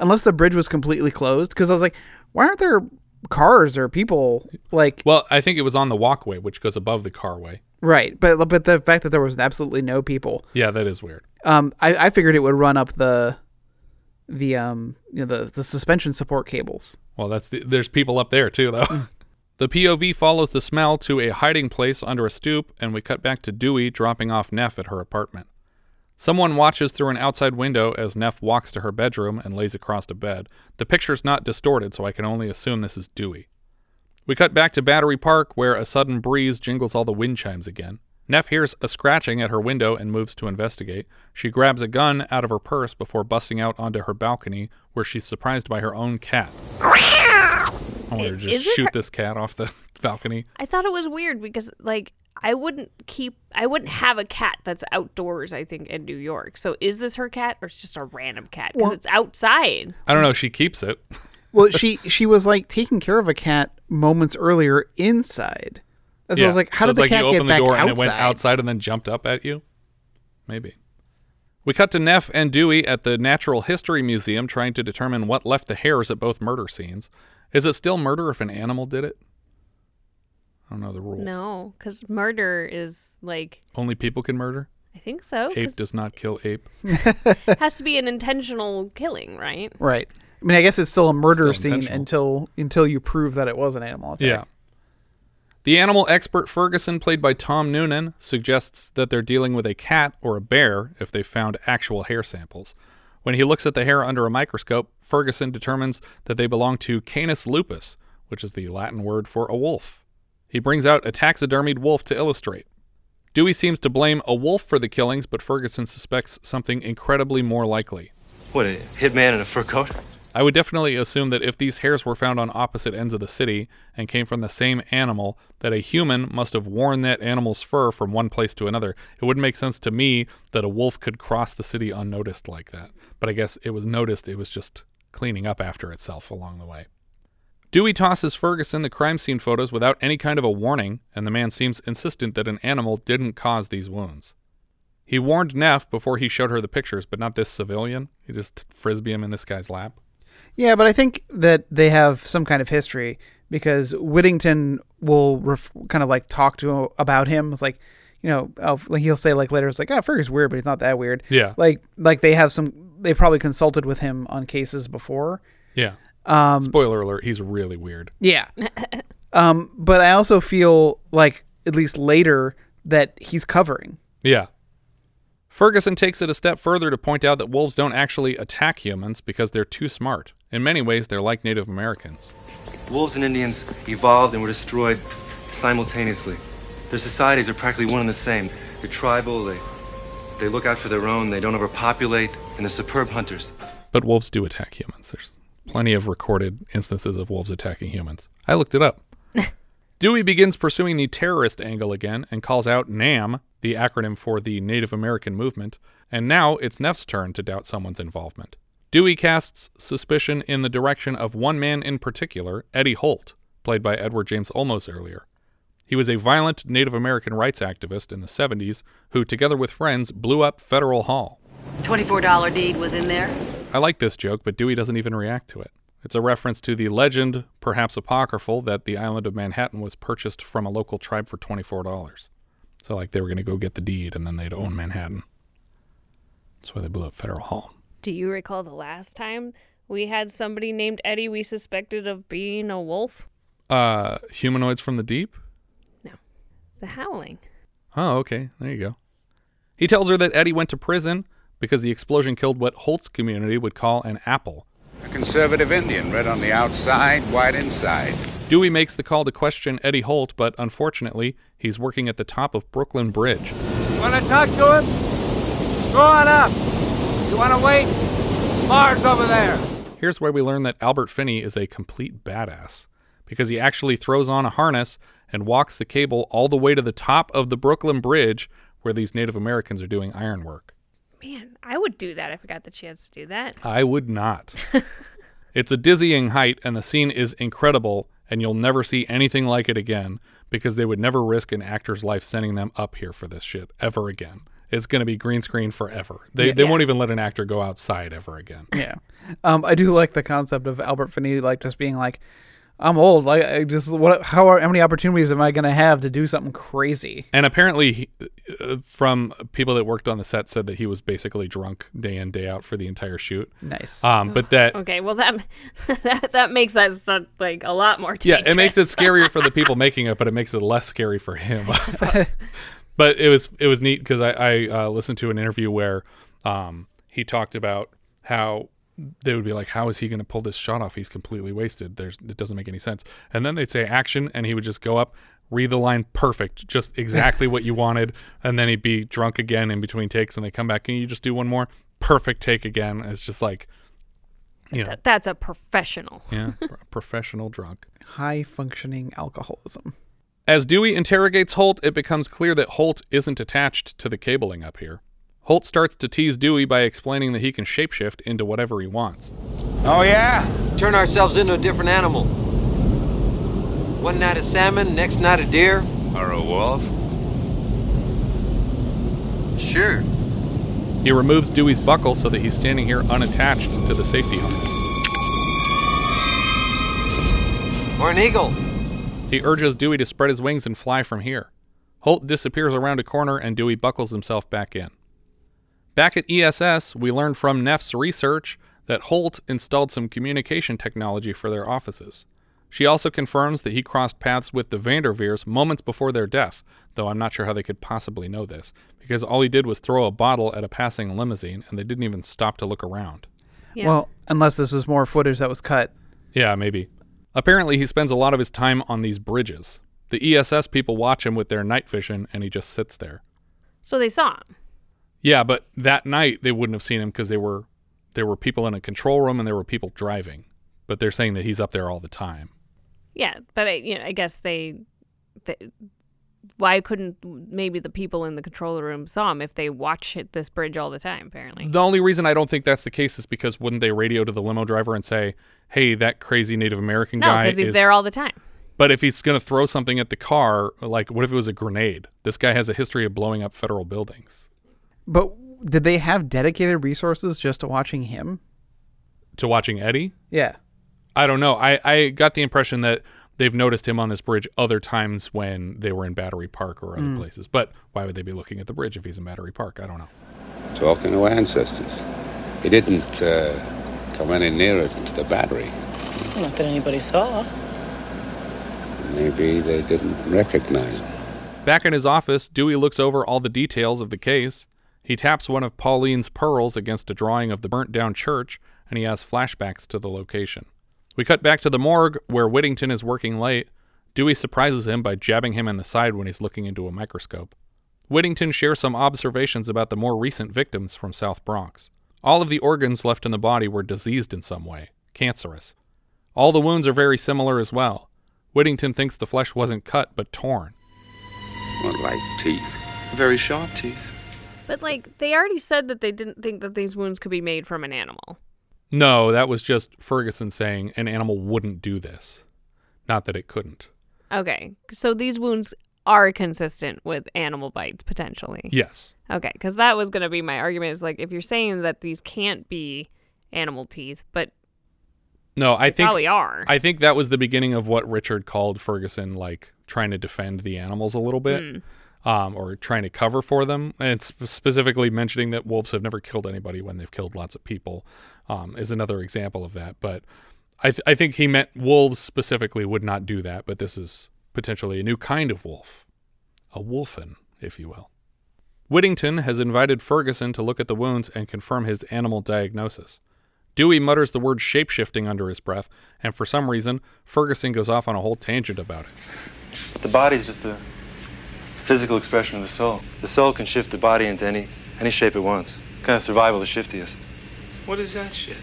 unless the bridge was completely closed. Because I was like, why aren't there cars or people like Well, I think it was on the walkway, which goes above the carway. Right? But but the fact that there was absolutely no people, Yeah, that is weird. um, I, I figured it would run up the the um you know the the suspension support cables. Well, that's the, there's people up there too, though. the POV follows the smell to a hiding place under a stoop, and we cut back to Dewey dropping off Neff at her apartment. Someone watches through an outside window as Neff walks to her bedroom and lays across a bed. The picture's not distorted, so I can only assume this is Dewey. We cut back to Battery Park, where a sudden breeze jingles all the wind chimes again. Neff hears a scratching at her window and moves to investigate. She grabs a gun out of her purse before busting out onto her balcony, where she's surprised by her own cat. I want her to just shoot her- this cat off the balcony. I thought it was weird because like I wouldn't keep I wouldn't have a cat that's outdoors, I think, in New York. So is this her cat or it's just a random cat? Because it's outside. I don't know. She keeps it. Well, she she was like taking care of a cat moments earlier inside. That's what I was like. How So did the like cat you get opened back the door outside? and it went outside and then jumped up at you? Maybe. We cut to Neff and Dewey at the Natural History Museum trying to determine what left the hairs at both murder scenes. Is it still murder if an animal did it? I don't know the rules. No, because murder is like Only people can murder? I think so. Ape does not kill ape. it has to be an intentional killing, right? Right. I mean, I guess it's still a murder Still scene until until you prove that it was an animal attack. Yeah. The animal expert Ferguson, played by Tom Noonan, suggests that they're dealing with a cat or a bear if they found actual hair samples. When he looks at the hair under a microscope, Ferguson determines that they belong to Canis lupus, which is the Latin word for a wolf. He brings out a taxidermied wolf to illustrate. Dewey seems to blame a wolf for the killings, but Ferguson suspects something incredibly more likely. What, a hitman in a fur coat? I would definitely assume that if these hairs were found on opposite ends of the city and came from the same animal, that a human must have worn that animal's fur from one place to another. It wouldn't make sense to me that a wolf could cross the city unnoticed like that. But I guess it was noticed, it was just cleaning up after itself along the way. Dewey tosses Ferguson the crime scene photos without any kind of a warning, and the man seems insistent that an animal didn't cause these wounds. He warned Neff before he showed her the pictures, but not this civilian. He just frisbee him in this guy's lap. Yeah, but I think that they have some kind of history because Whittington will ref- kind of like talk to him about him. It's like, you know, oh, like he'll say like later, it's like, oh, Fergus weird, but he's not that weird. Yeah. Like, like they have some. They probably consulted with him on cases before. Yeah. Um, Spoiler alert, he's really weird. Yeah. um, but I also feel like at least later that he's covering. Yeah. Ferguson takes it a step further to point out that wolves don't actually attack humans because they're too smart. In many ways, they're like Native Americans. Wolves and Indians evolved and were destroyed simultaneously. Their societies are practically one and the same. They're tribal, they, they look out for their own, they don't overpopulate, and they're superb hunters. But wolves do attack humans. There's plenty of recorded instances of wolves attacking humans. I looked it up. Dewey begins pursuing the terrorist angle again and calls out NAM, the acronym for the Native American movement, and now it's Neff's turn to doubt someone's involvement. Dewey casts suspicion in the direction of one man in particular, Eddie Holt, played by Edward James Olmos earlier. He was a violent Native American rights activist in the 70s who, together with friends, blew up Federal Hall. $24 deed was in there. I like this joke, but Dewey doesn't even react to it. It's a reference to the legend, perhaps apocryphal, that the island of Manhattan was purchased from a local tribe for $24. So, like, they were going to go get the deed and then they'd own Manhattan. That's why they blew up Federal Hall. Do you recall the last time we had somebody named Eddie we suspected of being a wolf? Uh, humanoids from the deep? No. The Howling. Oh, okay. There you go. He tells her that Eddie went to prison because the explosion killed what Holt's community would call an apple. A conservative Indian, red on the outside, white inside. Dewey makes the call to question Eddie Holt, but unfortunately, he's working at the top of Brooklyn Bridge. Want to talk to him? Go on up. You want to wait? Mars over there. Here's where we learn that Albert Finney is a complete badass because he actually throws on a harness and walks the cable all the way to the top of the Brooklyn Bridge where these Native Americans are doing ironwork. Man, I would do that if I got the chance to do that. I would not. it's a dizzying height, and the scene is incredible, and you'll never see anything like it again because they would never risk an actor's life sending them up here for this shit ever again. It's going to be green screen forever. They, Yeah. they Yeah. won't even let an actor go outside ever again. Yeah. Um, I do like the concept of Albert Finney like just being like, I'm old. Like, I just what? How are how many opportunities am I going to have to do something crazy? And apparently, he, uh, from people that worked on the set, said that he was basically drunk day in day out for the entire shoot. Nice. Um, but that Okay, well that that, that makes that stuff like a lot more yeah, it makes it scarier for the people making it, but it makes it less scary for him. But it was it was neat because I, I uh, listened to an interview where um, he talked about how they would be like, "How is he going to pull this shot off? He's completely wasted. There's it doesn't make any sense." And then they'd say action, and he would just go up, read the line perfect, just exactly what you wanted, and then he'd be drunk again in between takes, and they come back, "Can you just do one more?" Perfect take again. It's just like, you know, Th- that's a professional. yeah, pro- professional drunk. High functioning alcoholism. As Dewey interrogates Holt, it becomes clear that Holt isn't attached to the cabling up here. Holt starts to tease Dewey by explaining that he can shapeshift into whatever he wants. Oh, yeah? Turn ourselves into a different animal. One night a salmon, next night a deer. Or a wolf? Sure. He removes Dewey's buckle so that he's standing here unattached to the safety harness. Or an eagle. He urges Dewey to spread his wings and fly from here. Holt disappears around a corner and Dewey buckles himself back in. Back at ESS, we learn from Neff's research that Holt installed some communication technology for their offices. She also confirms that he crossed paths with the Vanderveers moments before their death, though I'm not sure how they could possibly know this, because all he did was throw a bottle at a passing limousine and they didn't even stop to look around. Well, unless this is more footage that was cut. Yeah, maybe. Apparently, he spends a lot of his time on these bridges. The ESS people watch him with their night vision, and he just sits there. So they saw him. Yeah, but that night they wouldn't have seen him because there were there were people in a control room and there were people driving. But they're saying that he's up there all the time. Yeah, but I, you know, I guess they, they, why couldn't maybe the people in the control room saw him if they watch it, this bridge all the time? Apparently, The only reason I don't think that's the case is because wouldn't they radio to the limo driver and say, "Hey, that crazy Native American no, guy because he's is there all the time. But if he's going to throw something at the car, like what if it was a grenade? This guy has a history of blowing up federal buildings. But did they have dedicated resources just to watching him? To watching Eddie? Yeah. I don't know. I, I got the impression that they've noticed him on this bridge other times when they were in Battery Park or other Mm. places. But why would they be looking at the bridge if he's in Battery Park? I don't know. Talking to ancestors. He didn't uh, come any nearer to the battery. Not that anybody saw. Maybe they didn't recognize him. Back in his office, Dewey looks over all the details of the case. He taps one of Pauline's pearls against a drawing of the burnt down church, and he has flashbacks to the location. We cut back to the morgue where Whittington is working late. Dewey surprises him by jabbing him in the side when he's looking into a microscope. Whittington shares some observations about the more recent victims from South Bronx. All of the organs left in the body were diseased in some way, cancerous. All the wounds are very similar as well. Whittington thinks the flesh wasn't cut but torn. What, like teeth? Very sharp teeth. But like they already said that they didn't think that these wounds could be made from an animal. No, that was just Ferguson saying an animal wouldn't do this. Not that it couldn't. Okay, so these wounds are consistent with animal bites potentially. Yes. Okay, because that was going to be my argument. Is like if you're saying that these can't be animal teeth, but No, I They think probably are. I think that was the beginning of what Richard called Ferguson like trying to defend the animals a little bit. Mm. Um, or trying to cover for them, and sp- specifically mentioning that wolves have never killed anybody when they've killed lots of people, um, is another example of that. But I, th- I think he meant wolves specifically would not do that, but this is potentially a new kind of wolf, a wolfen, if you will. Whittington has invited Ferguson to look at the wounds and confirm his animal diagnosis. Dewey mutters the word shapeshifting under his breath, and for some reason, Ferguson goes off on a whole tangent about it. The body's just a physical expression of the soul. The soul can shift the body into any any shape it wants. Kind of survival the shiftiest. What is that shit?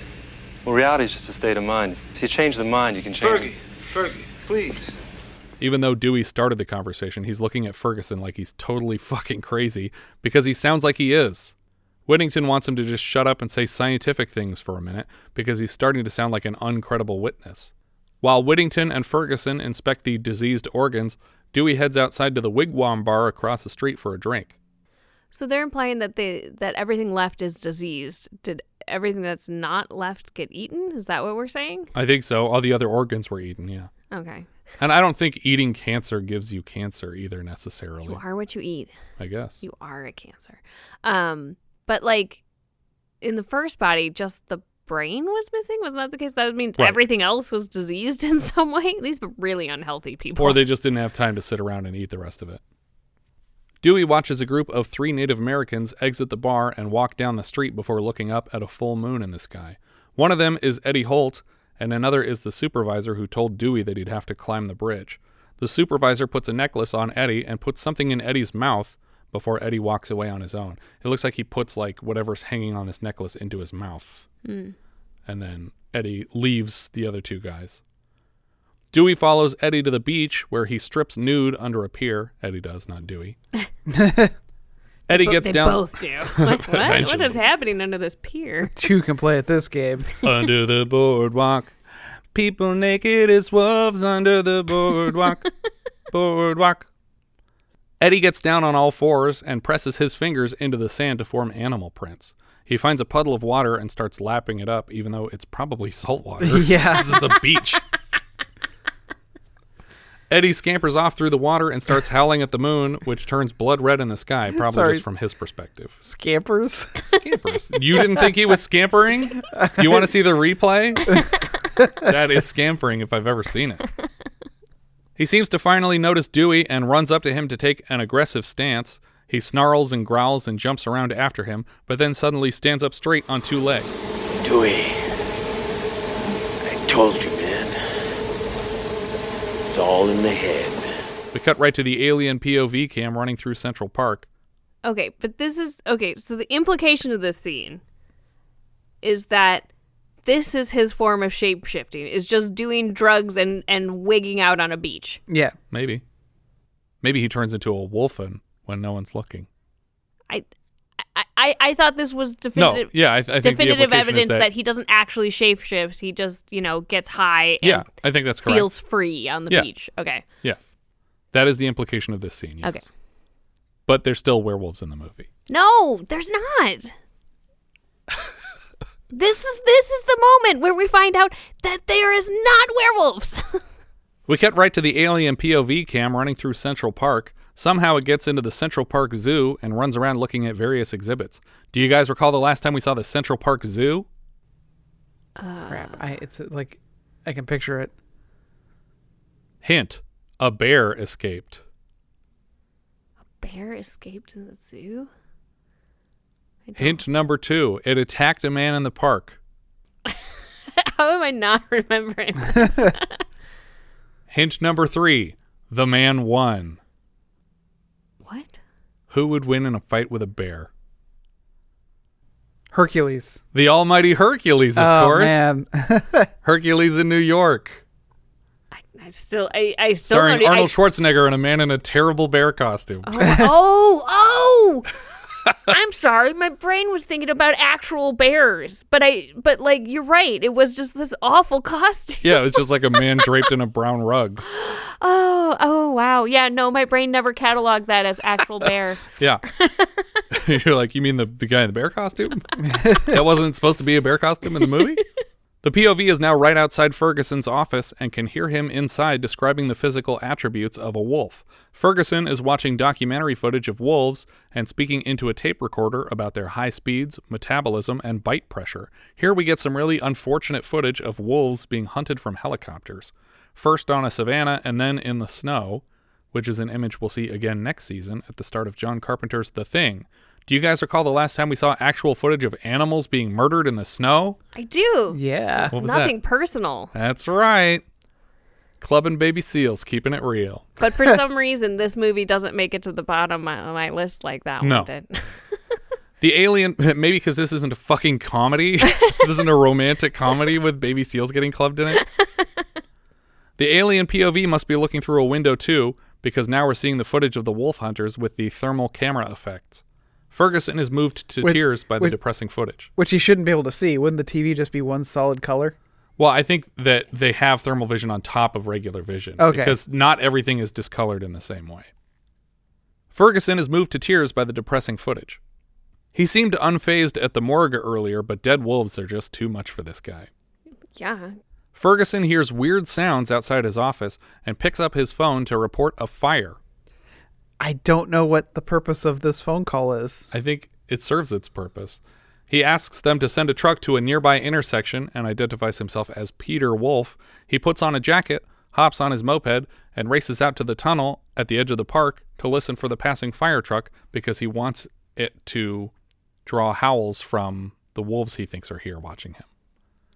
Well, reality is just a state of mind. So you change the mind, you can change. Fergie, Fergie, please. Even though Dewey started the conversation, he's looking at Ferguson like he's totally fucking crazy because he sounds like he is. Whittington wants him to just shut up and say scientific things for a minute because he's starting to sound like an uncredible witness. While Whittington and Ferguson inspect the diseased organs, Dewey heads outside to the Wigwam bar across the street for a drink. So they're implying that they that everything left is diseased. Did everything that's not left get eaten? Is that what we're saying? I think so. All the other organs were eaten, yeah. Okay. And I don't think eating cancer gives you cancer either necessarily. You are what you eat. I guess. You are a cancer. Um, but like in the first body, just the brain was missing. Wasn't that the case? That means Right. everything else was diseased in some way. These really unhealthy people. Or they just didn't have time to sit around and eat the rest of it. Dewey watches a group of three Native Americans exit the bar and walk down the street before looking up at a full moon in the sky. One of them is Eddie Holt, and another is the supervisor who told Dewey that he'd have to climb the bridge. The supervisor puts a necklace on Eddie and puts something in Eddie's mouth before Eddie walks away on his own. It looks like he puts like whatever's hanging on this necklace into his mouth. Mm. And then Eddie leaves the other two guys. Dewey follows Eddie to the beach where he strips nude under a pier. Eddie does, not Dewey. Eddie Bo- gets they down. both do. Like, what? what Eventually. is happening under this pier? Two can play at this game. under the boardwalk. People naked as wolves under the boardwalk. boardwalk. Eddie gets down on all fours and presses his fingers into the sand to form animal prints. He finds a puddle of water and starts lapping it up, even though it's probably salt water. Yeah. this is the beach. Eddie scampers off through the water and starts howling at the moon, which turns blood red in the sky, probably Sorry. just from his perspective. Scampers. Scampers. You didn't think he was scampering? Do you want to see the replay? that is scampering if I've ever seen it. He seems to finally notice Dewey and runs up to him to take an aggressive stance. He snarls and growls and jumps around after him, but then suddenly stands up straight on two legs. Dewey, I told you, man. It's all in the head. We cut right to the alien POV cam running through Central Park. Okay, but this is okay. So the implication of this scene is that this is his form of shapeshifting. Is just doing drugs and and wigging out on a beach. Yeah. Maybe. Maybe he turns into a wolfen when no one's looking. I. I, I, I thought this was definitive. No, yeah, I- I think the definitive evidence that- that, he doesn't actually shape shift. He just you know gets high. And Yeah, I think that's correct. Feels free on the Yeah. beach. Okay. Yeah. That is the implication of this scene. Yes. Okay. But there's still werewolves in the movie. No, there's not. this is this is the moment where we find out that there is not werewolves. We cut right to the alien POV cam running through Central Park. Somehow it gets into the Central Park Zoo and runs around looking at various exhibits. Do you guys recall the last time we saw the Central Park Zoo? Crap. I it's uh, like I can picture it. Hint: a bear escaped. A bear escaped to the zoo. Hint number two: it attacked a man in the park. How am I not remembering this? Hint number three: the man won. What? Who would win in a fight with a bear? Hercules. The almighty Hercules, of oh course. man. Hercules in New York. I still I, I still starring Arnold I, Schwarzenegger and a man in a terrible bear costume. oh, oh! oh! I'm sorry, my brain was thinking about actual bears, but I, but like you're right, it was just this awful costume. yeah, it was just like a man draped in a brown rug. Oh, oh wow, yeah, no, my brain never cataloged that as actual bear. Yeah. You're like, you mean the, the guy in the bear costume? that wasn't supposed to be a bear costume in the movie? The POV is now right outside Ferguson's office and can hear him inside describing the physical attributes of a wolf. Ferguson is watching documentary footage of wolves and speaking into a tape recorder about their high speeds, metabolism, and bite pressure. Here we get some really unfortunate footage of wolves being hunted from helicopters, first on a savanna and then in the snow which is an image we'll see again next season at the start of John Carpenter's The Thing, Do you guys recall the last time we saw actual footage of animals being murdered in the snow? I do. Yeah. What was Nothing that? personal. That's right. Clubbing baby seals, keeping it real. But for some reason, this movie doesn't make it to the bottom of my list like that No. one did. The alien, maybe because this isn't a fucking comedy. this isn't a romantic comedy with baby seals getting clubbed in it. The alien POV must be looking through a window too, because now we're seeing the footage of the wolf hunters with the thermal camera effects. Ferguson is moved to With- tears by the depressing footage. Which he shouldn't be able to see. Wouldn't the TV just be one solid color? Well, I think that they have thermal vision on top of regular vision. Okay. Because not everything is discolored in the same way. Ferguson is moved to tears by the depressing footage. He seemed unfazed at the morgue earlier, but dead wolves are just too much for this guy. yeah. Ferguson hears weird sounds outside his office and picks up his phone to report a fire. I don't know what the purpose of this phone call is. I think it serves its purpose. He asks them to send a truck to a nearby intersection and identifies himself as Peter Wolf. He puts on a jacket, hops on his moped, and races out to the tunnel at the edge of the park to listen for the passing fire truck because he wants it to draw howls from the wolves he thinks are here watching him.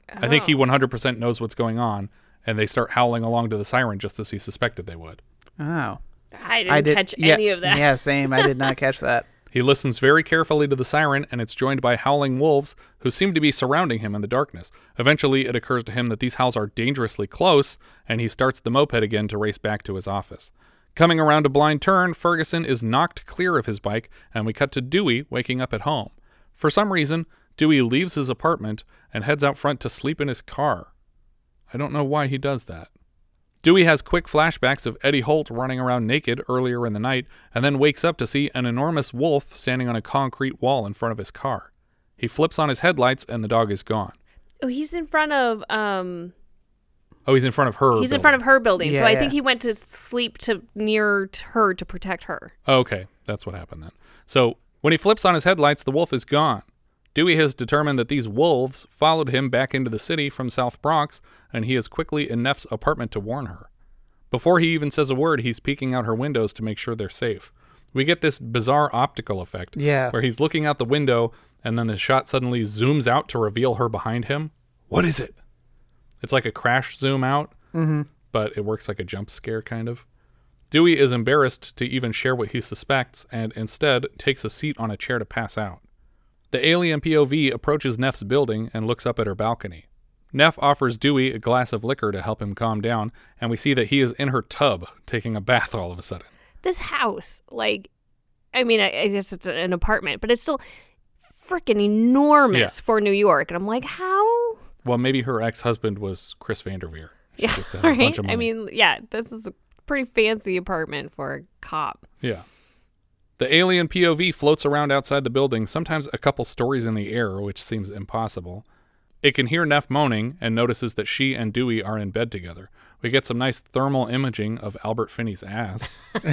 I think he 100% knows what's going on, and they start howling along to the siren just as he suspected they would. Oh. I didn't catch yeah, any of that. Yeah, same. I did not catch that. He listens very carefully to the siren, and it's joined by howling wolves who seem to be surrounding him in the darkness. Eventually, it occurs to him that these howls are dangerously close, and he starts the moped again to race back to his office. Coming around a blind turn, Ferguson is knocked clear of his bike, and we cut to Dewey waking up at home. For some reason, Dewey leaves his apartment and heads out front to sleep in his car. I don't know why he does that. Dewey has quick flashbacks of Eddie Holt running around naked earlier in the night and then wakes up to see an enormous wolf standing on a concrete wall in front of his car. He flips on his headlights and the dog is gone. Oh, he's in front of um. Oh, he's in front of her. he's in front of her building, so I yeah. think he went to sleep to near t- her to protect her. Okay, that's what happened then. So when he flips on his headlights, the wolf is gone. Dewey has determined that these wolves followed him back into the city from South Bronx, and he is quickly in Neff's apartment to warn her. Before he even says a word, he's peeking out her windows to make sure they're safe. We get this bizarre optical effect Yeah. where he's looking out the window, and then the shot suddenly zooms out to reveal her behind him. What is it? It's like a crash zoom out, Mhm. but it works like a jump scare kind of. Dewey is embarrassed to even share what he suspects and instead takes a seat on a chair to pass out. The alien POV approaches Neff's building and looks up at her balcony. Neff offers Dewey a glass of liquor to help him calm down, and we see that he is in her tub taking a bath all of a sudden. This house, like, I mean, I, I guess it's an apartment, but it's still freaking enormous Yeah. for New York, and I'm like, how? Well, maybe her ex husband was Chris Vanderveer. She Yeah, just had a bunch right. I mean, yeah, this is a pretty fancy apartment for a cop. Yeah. The alien POV floats around outside the building, sometimes a couple stories in the air, which seems impossible. It can hear Neff moaning and notices that she and Dewey are in bed together. We get some nice thermal imaging of Albert Finney's ass.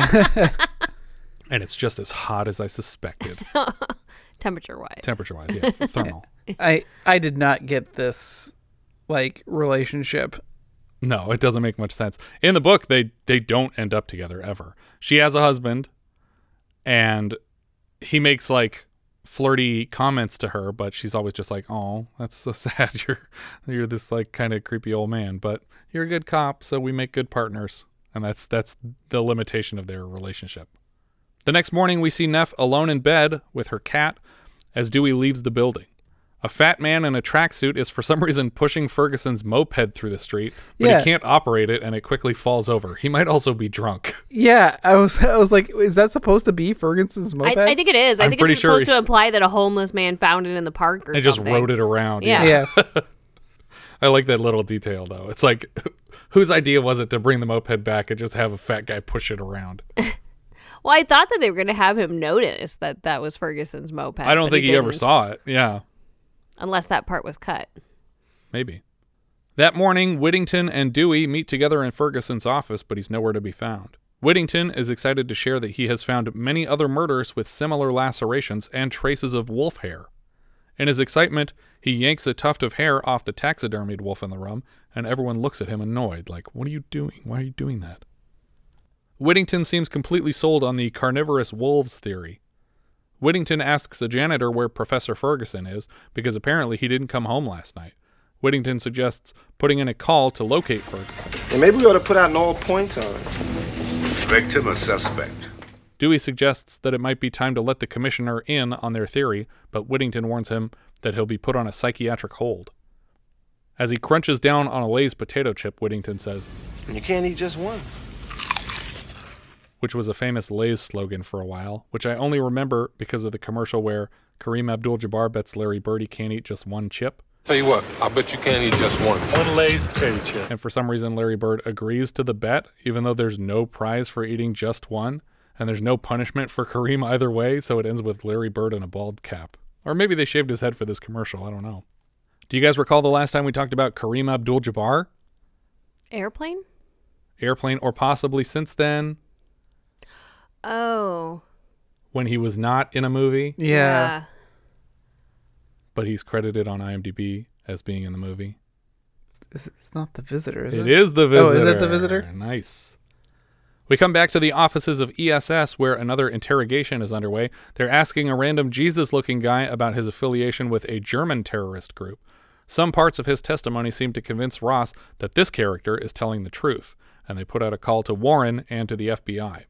and it's just as hot as I suspected. Temperature wise. Temperature wise, yeah, thermal. I I did not get this like relationship. No, it doesn't make much sense. In the book, they they don't end up together ever. She has a husband, and he makes like flirty comments to her, but she's always just like, "Oh, that's so sad. You're you're this like kind of creepy old man, but you're a good cop, so we make good partners." And that's that's the limitation of their relationship. The next morning, we see Neff alone in bed with her cat as Dewey leaves the building. A fat man in a tracksuit is for some reason pushing Ferguson's moped through the street, but Yeah. he can't operate it and it quickly falls over. He might also be drunk. Yeah, I was I was like, is that supposed to be Ferguson's moped? I think it is. I I'm think pretty it's supposed sure- to imply that a homeless man found it in the park or and just rode it around. Yeah. I like that little detail though. It's like whose idea was it to bring the moped back and just have a fat guy push it around? Well, I thought that they were going to have him notice that that was Ferguson's moped. I don't think he, ever saw it. Yeah, unless that part was cut. maybe. That morning, Whittington and Dewey meet together in Ferguson's office, but he's nowhere to be found. Whittington is excited to share that he has found many other murders with similar lacerations and traces of wolf hair. In his excitement, he yanks a tuft of hair off the taxidermied wolf in the room, and everyone looks at him annoyed, like, What are you doing? Why are you doing that? Whittington seems completely sold on the carnivorous wolves theory. Whittington asks the janitor where Professor Ferguson is because apparently he didn't come home last night. Whittington suggests putting in a call to locate Ferguson. And maybe we ought to put out an all points on it. Victim or suspect? Dewey suggests that it might be time to let the commissioner in on their theory, but Whittington warns him that he'll be put on a psychiatric hold. As he crunches down on a Lay's potato chip, Whittington says, you can't eat just one. Which was a famous Lay's slogan for a while, which I only remember because of the commercial where Kareem Abdul Jabbar bets Larry Bird he can't eat just one chip. Tell you what, I bet you can't eat just one. One Lay's potato chip. And for some reason, Larry Bird agrees to the bet, even though there's no prize for eating just one, and there's no punishment for Kareem either way, so it ends with Larry Bird in a bald cap. Or maybe they shaved his head for this commercial, I don't know. Do you guys recall the last time we talked about Kareem Abdul Jabbar? Airplane? Airplane, or possibly since then, Oh. when he was not in a movie, Yeah. but he's credited on IMDb as being in the movie. It's, it's not the visitor, is it? It is the visitor. Oh, is it the visitor? Nice. We come back to the offices of ESS where another interrogation is underway. They're asking a random Jesus looking guy about his affiliation with a German terrorist group. Some parts of his testimony seem to convince Ross that this character is telling the truth, and they put out a call to Warren and to the FBI.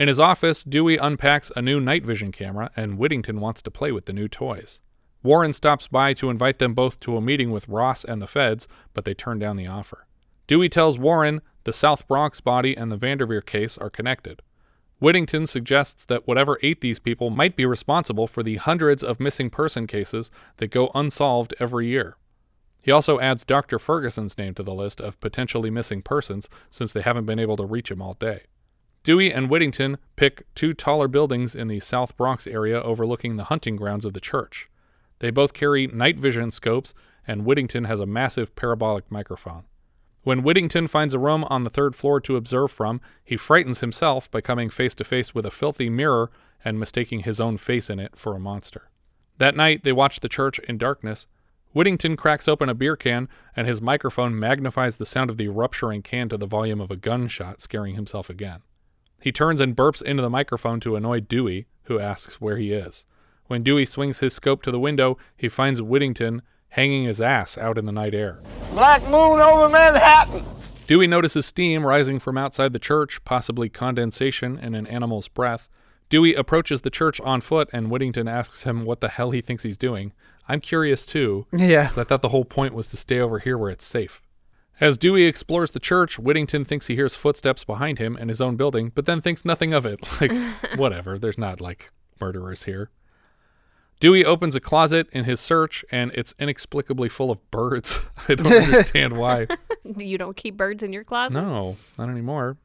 In his office, Dewey unpacks a new night vision camera, and Whittington wants to play with the new toys. Warren stops by to invite them both to a meeting with Ross and the feds, but they turn down the offer. Dewey tells Warren the South Bronx body and the Vanderveer case are connected. Whittington suggests that whatever ate these people might be responsible for the hundreds of missing person cases that go unsolved every year. He also adds Dr. Ferguson's name to the list of potentially missing persons since they haven't been able to reach him all day. Dewey and Whittington pick two taller buildings in the South Bronx area overlooking the hunting grounds of the church. They both carry night vision scopes, and Whittington has a massive parabolic microphone. When Whittington finds a room on the third floor to observe from, he frightens himself by coming face to face with a filthy mirror and mistaking his own face in it for a monster. That night, they watch the church in darkness. Whittington cracks open a beer can, and his microphone magnifies the sound of the rupturing can to the volume of a gunshot, scaring himself again. He turns and burps into the microphone to annoy Dewey, who asks where he is. When Dewey swings his scope to the window, he finds Whittington hanging his ass out in the night air. Black moon over Manhattan. Dewey notices steam rising from outside the church, possibly condensation in an animal's breath. Dewey approaches the church on foot, and Whittington asks him what the hell he thinks he's doing. I'm curious too. Yeah. 'cause I thought the whole point was to stay over here where it's safe. As Dewey explores the church, Whittington thinks he hears footsteps behind him in his own building, but then thinks nothing of it. Like, whatever, there's not like murderers here. Dewey opens a closet in his search, and it's inexplicably full of birds. I don't understand why. You don't keep birds in your closet? No, not anymore.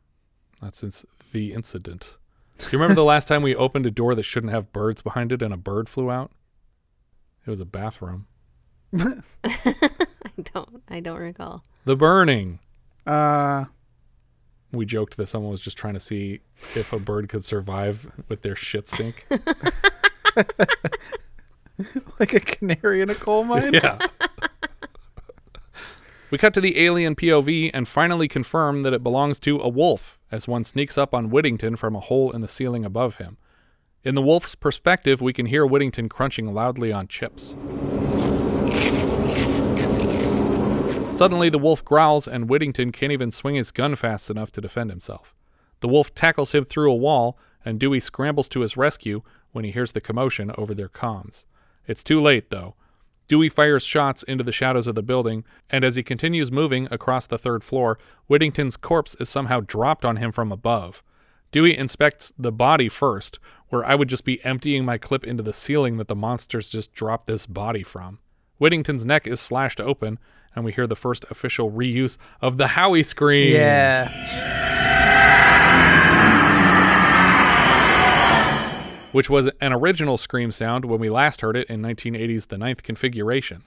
Not since the incident. Do you remember the last time we opened a door that shouldn't have birds behind it and a bird flew out? It was a bathroom. I don't. Recall. The burning. Uh, We joked that someone was just trying to see if a bird could survive with their shit stink. like a canary in a coal mine. yeah. We cut to the alien POV and finally confirm that it belongs to a wolf as one sneaks up on Whittington from a hole in the ceiling above him. In the wolf's perspective, we can hear Whittington crunching loudly on chips. Suddenly, the wolf growls, and Whittington can't even swing his gun fast enough to defend himself. The wolf tackles him through a wall, and Dewey scrambles to his rescue when he hears the commotion over their comms. It's too late, though. Dewey fires shots into the shadows of the building, and as he continues moving across the third floor, Whittington's corpse is somehow dropped on him from above. Dewey inspects the body first, where I would just be emptying my clip into the ceiling that the monsters just dropped this body from. Whittington's neck is slashed open, and we hear the first official reuse of the Howie scream. Yeah. Which was an original scream sound when we last heard it in 1980's The Ninth Configuration.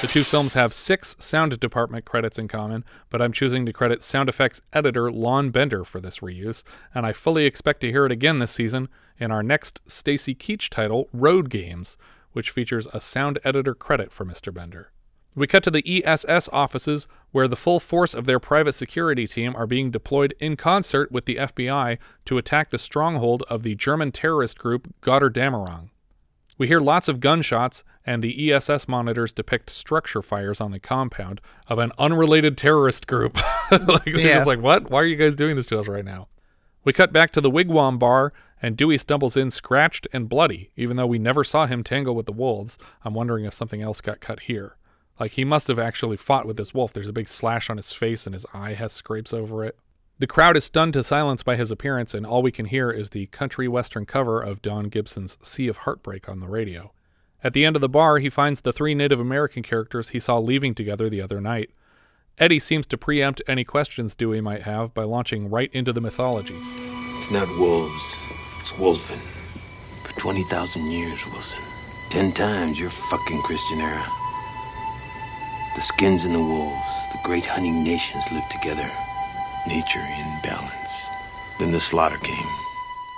The two films have six sound department credits in common, but I'm choosing to credit sound effects editor Lon Bender for this reuse, and I fully expect to hear it again this season in our next Stacy Keach title, Road Games, which features a sound editor credit for Mr. Bender. We cut to the ESS offices where the full force of their private security team are being deployed in concert with the FBI to attack the stronghold of the German terrorist group Gotterdammerung. We hear lots of gunshots, and the ESS monitors depict structure fires on the compound of an unrelated terrorist group. like, they're Yeah. just like, what? Why are you guys doing this to us right now? We cut back to the Wigwam bar, and Dewey stumbles in scratched and bloody. Even though we never saw him tangle with the wolves, I'm wondering if something else got cut here. Like, he must have actually fought with this wolf. There's a big slash on his face, and his eye has scrapes over it. The crowd is stunned to silence by his appearance, and all we can hear is the country western cover of Don Gibson's Sea of Heartbreak on the radio. At the end of the bar, he finds the three Native American characters he saw leaving together the other night. Eddie seems to preempt any questions Dewey might have by launching right into the mythology. It's not wolves, it's wolfen. For 20,000 years, Wilson. Ten times your fucking Christian era. The skins and the wolves, the great hunting nations lived together. Nature in balance. Then the slaughter came.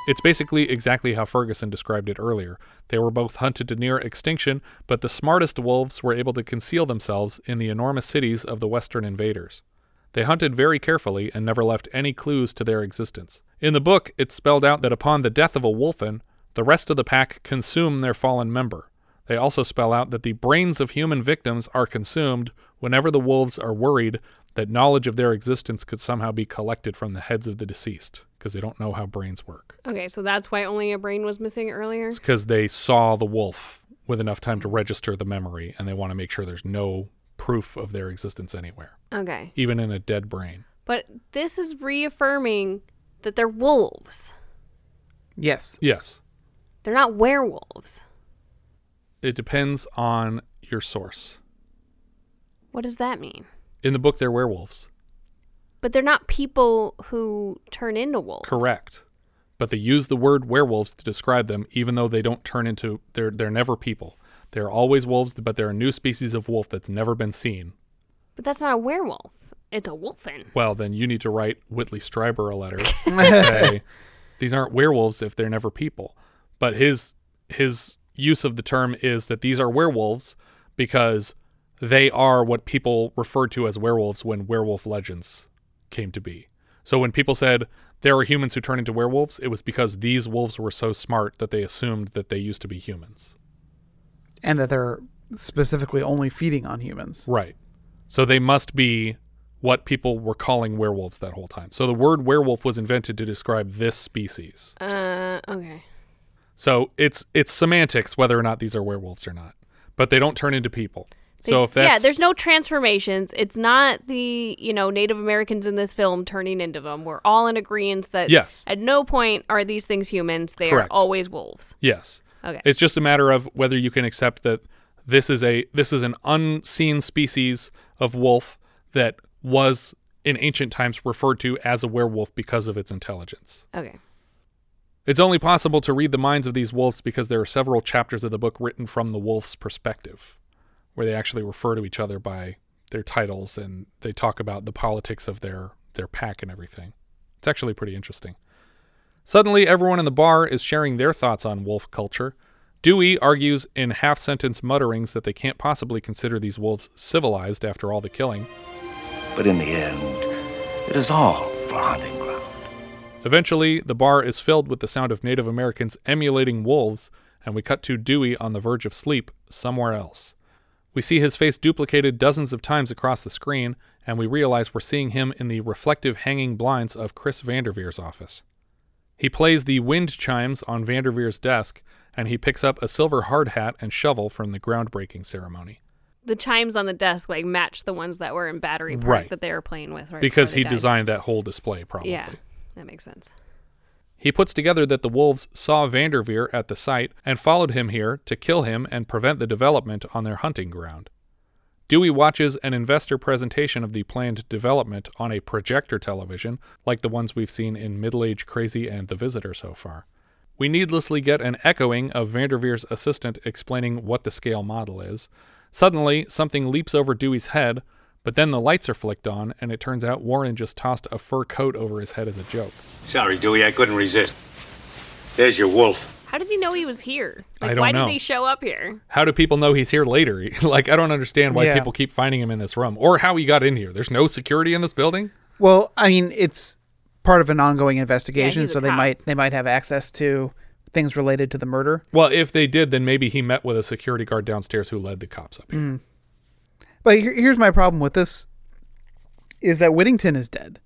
It's basically exactly how Ferguson described it earlier. They were both hunted to near extinction, but the smartest wolves were able to conceal themselves in the enormous cities of the Western invaders. They hunted very carefully and never left any clues to their existence. In the book, it's spelled out that upon the death of a wolfen, the rest of the pack consume their fallen member. They also spell out that the brains of human victims are consumed whenever the wolves are worried that knowledge of their existence could somehow be collected from the heads of the deceased, because they don't know how brains work. Okay, so that's why only a brain was missing earlier. because they saw the wolf with enough time to register the memory and they want to make sure there's no proof of their existence anywhere, Okay, even in a dead brain. but this is reaffirming that they're wolves. Yes. Yes, They're not werewolves. it depends on your source. What does that mean? In the book, they're werewolves. But they're not people who turn into wolves. Correct. But they use the word werewolves to describe them, even though they don't turn into they're they're never people. They're always wolves, but they're a new species of wolf that's never been seen. But that's not a werewolf. It's a wolfen. Well, then you need to write Whitley Strieber a letter and say these aren't werewolves if they're never people. But his his use of the term is that these are werewolves because they are what people referred to as werewolves when werewolf legends came to be. So when people said there are humans who turn into werewolves, it was because these wolves were so smart that they assumed that they used to be humans. And that they're specifically only feeding on humans. Right. So they must be what people were calling werewolves that whole time. So the word werewolf was invented to describe this species. Uh, okay. So it's it's semantics whether or not these are werewolves or not. But they don't turn into people. They- so if that's yeah, there's no transformations. It's not the you know Native Americans in this film turning into them. We're all in agreement that Yes. at no point are these things humans. They Correct. are always wolves. Yes. Okay. It's just a matter of whether you can accept that this is a this is an unseen species of wolf that was in ancient times referred to as a werewolf because of its intelligence. Okay. It's only possible to read the minds of these wolves because there are several chapters of the book written from the wolf's perspective, where they actually refer to each other by their titles and they talk about the politics of their their pack and everything. It's actually pretty interesting. Suddenly, everyone in the bar is sharing their thoughts on wolf culture. Dewey argues in half sentence mutterings that they can't possibly consider these wolves civilized after all the killing. But in the end, it is all for hunting ground. Eventually, the bar is filled with the sound of Native Americans emulating wolves, and we cut to Dewey on the verge of sleep somewhere else. We see his face duplicated dozens of times across the screen, and we realize we're seeing him in the reflective hanging blinds of Chris Vanderveer's office. He plays the wind chimes on Vanderveer's desk, and he picks up a silver hard hat and shovel from the groundbreaking ceremony. The chimes on the desk like match the ones that were in Battery Park Right. that they were playing with right because he died. designed that whole display, probably. Yeah, that makes sense. He puts together that the wolves saw Vanderveer at the site and followed him here to kill him and prevent the development on their hunting ground. Dewey watches an investor presentation of the planned development on a projector television, like the ones we've seen in Middle Age Crazy and The Visitor so far. We needlessly get an echoing of Vanderveer's assistant explaining what the scale model is. Suddenly, something leaps over Dewey's head, but then the lights are flicked on, and it turns out Warren just tossed a fur coat over his head as a joke. Sorry, Dewey, I couldn't resist. There's your wolf. How did he know he was here? Like, I don't why know. did he show up here? How do people know he's here later? like, I don't understand why Yeah. people keep finding him in this room or how he got in here. There's no security in this building. Well, I mean, it's part of an ongoing investigation, he's a so they cop. might they might have access to things related to the murder. Well, if they did, then maybe he met with a security guard downstairs who led the cops up here. Hmm. But here- here's my problem with this: is that Whittington is dead,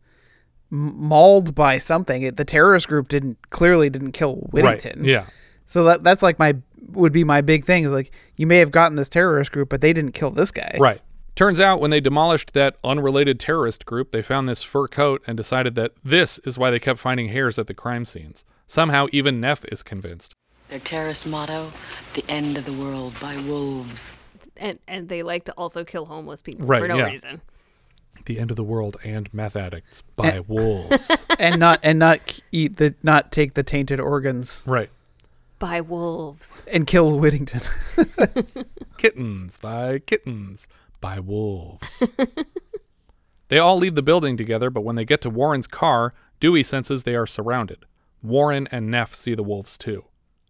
M- mauled by something. It, the terrorist group didn't clearly didn't kill Whittington. Right. Yeah. So that that's like my would be my big thing is like you may have gotten this terrorist group, but they didn't kill this guy. Right. Turns out when they demolished that unrelated terrorist group, they found this fur coat and decided that this is why they kept finding hairs at the crime scenes. Somehow, even Neff is convinced. Their terrorist motto, the end of the world by wolves. And and they like to also kill homeless people Right, for no yeah. reason. The end of the world and meth addicts by wolves. and not and not eat the not take the tainted organs. Right. By wolves. And kill Whittington. kittens by kittens by wolves. they all leave the building together, but when they get to Warren's car, Dewey senses they are surrounded. Warren and Neff see the wolves too.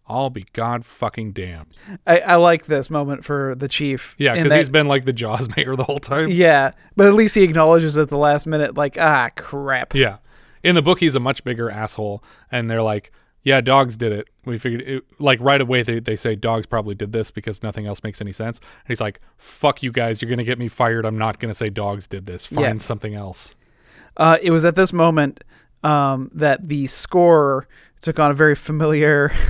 I'll be god fucking damned. I, I like this moment for the chief. Yeah, because he's been like the Jaws mayor the whole time. Yeah, but at least he acknowledges at the last minute, like, ah, crap. Yeah. In the book, he's a much bigger asshole, and they're like, "Yeah, dogs did it." We figured, it, like right away, they they say dogs probably did this because nothing else makes any sense. And he's like, "Fuck you guys, you're gonna get me fired. I'm not gonna say dogs did this. Find Yeah. something else." Uh, it was at this moment um, that the score took on a very familiar.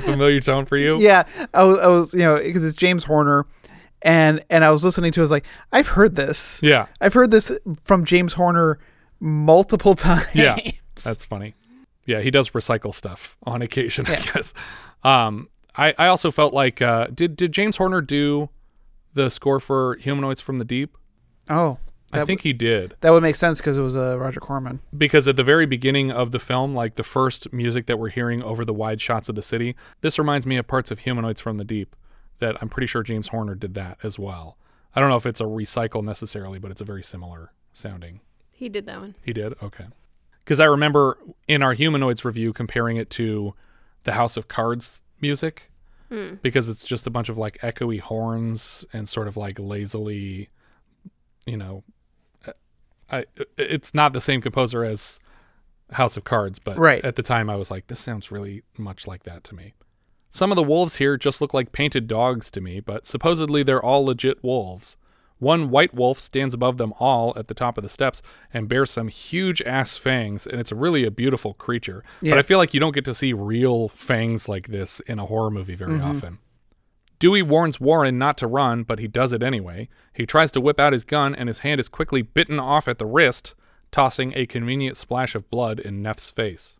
Familiar tone for you? yeah, I was, I was, you know, because it's James Horner, and and I was listening to, it, I was like, I've heard this. Yeah. I've heard this from James Horner multiple times. Yeah, that's funny. Yeah, he does recycle stuff on occasion, I guess. Um, I I also felt like uh, did did James Horner do the score for Humanoids from the Deep? Oh, I think w- he did. That would make sense because it was uh, Roger Corman. because at the very beginning of the film, like the first music that we're hearing over the wide shots of the city, this reminds me of parts of Humanoids from the Deep. That I'm pretty sure James Horner did that as well. I don't know if it's a recycle necessarily, but it's a very similar sounding. He did that one. He did? Okay. Because I remember in our Humanoids review comparing it to the House of Cards music Hmm. because it's just a bunch of like echoey horns and sort of like lazily, you know, I it's not the same composer as House of Cards, but Right. at the time I was like, this sounds really much like that to me. Some of the wolves here just look like painted dogs to me, but supposedly they're all legit wolves. One white wolf stands above them all at the top of the steps and bears some huge ass fangs, and it's really a beautiful creature. Yeah. But I feel like you don't get to see real fangs like this in a horror movie very Mhm. often. Dewey warns Warren not to run, but he does it anyway. He tries to whip out his gun, and his hand is quickly bitten off at the wrist, tossing a convenient splash of blood in Neff's face.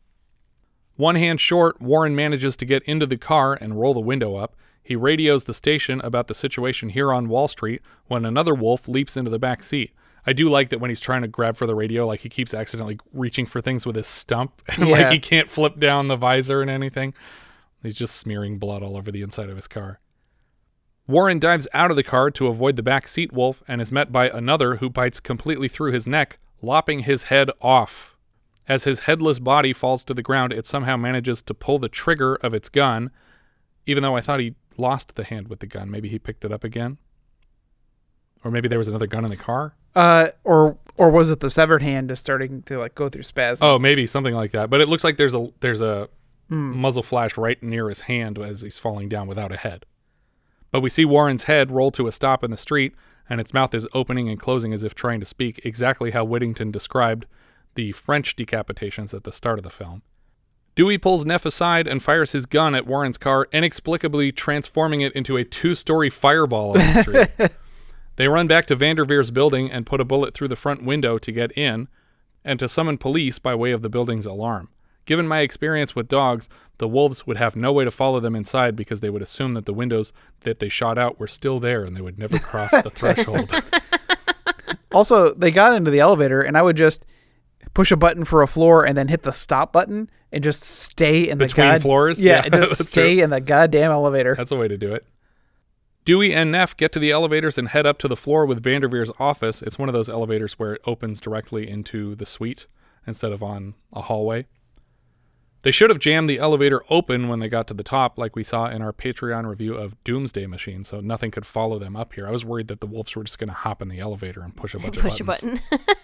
One hand short, Warren manages to get into the car and roll the window up. He radios the station about the situation here on Wall Street when another wolf leaps into the back seat. I do like that when he's trying to grab for the radio, like he keeps accidentally reaching for things with his stump, and like he can't flip down the visor and anything. He's just smearing blood all over the inside of his car. Warren dives out of the car to avoid the back seat wolf and is met by another who bites completely through his neck, lopping his head off. As his headless body falls to the ground, it somehow manages to pull the trigger of its gun, even though I thought he lost the hand with the gun. Maybe he picked it up again? Or maybe there was another gun in the car? Uh, or or was it the severed hand just starting to like go through spasms? Oh, maybe something like that. But it looks like there's a there's a Hmm. muzzle flash right near his hand as he's falling down without a head. But we see Warren's head roll to a stop in the street, and its mouth is opening and closing as if trying to speak, exactly how Whittington described the French decapitations at the start of the film. Dewey pulls Neff aside and fires his gun at Warren's car, inexplicably transforming it into a two-story fireball on the street. They run back to Vanderveer's building and put a bullet through the front window to get in and to summon police by way of the building's alarm. Given my experience with dogs, the wolves would have no way to follow them inside because they would assume that the windows that they shot out were still there and they would never cross the threshold. Also, they got into the elevator, and I would just push a button for a floor and then hit the stop button and just stay in the Between god- floors? Yeah, Yeah, and just that's stay true. in the goddamn elevator. That's a way to do it. Dewey and Neff get to the elevators and head up to the floor with Vanderveer's office. It's one of those elevators where it opens directly into the suite instead of on a hallway. They should have jammed the elevator open when they got to the top, like we saw in our Patreon review of Doomsday Machine, so nothing could follow them up here. I was worried that the wolves were just going to hop in the elevator and push a bunch Push a of buttons. button.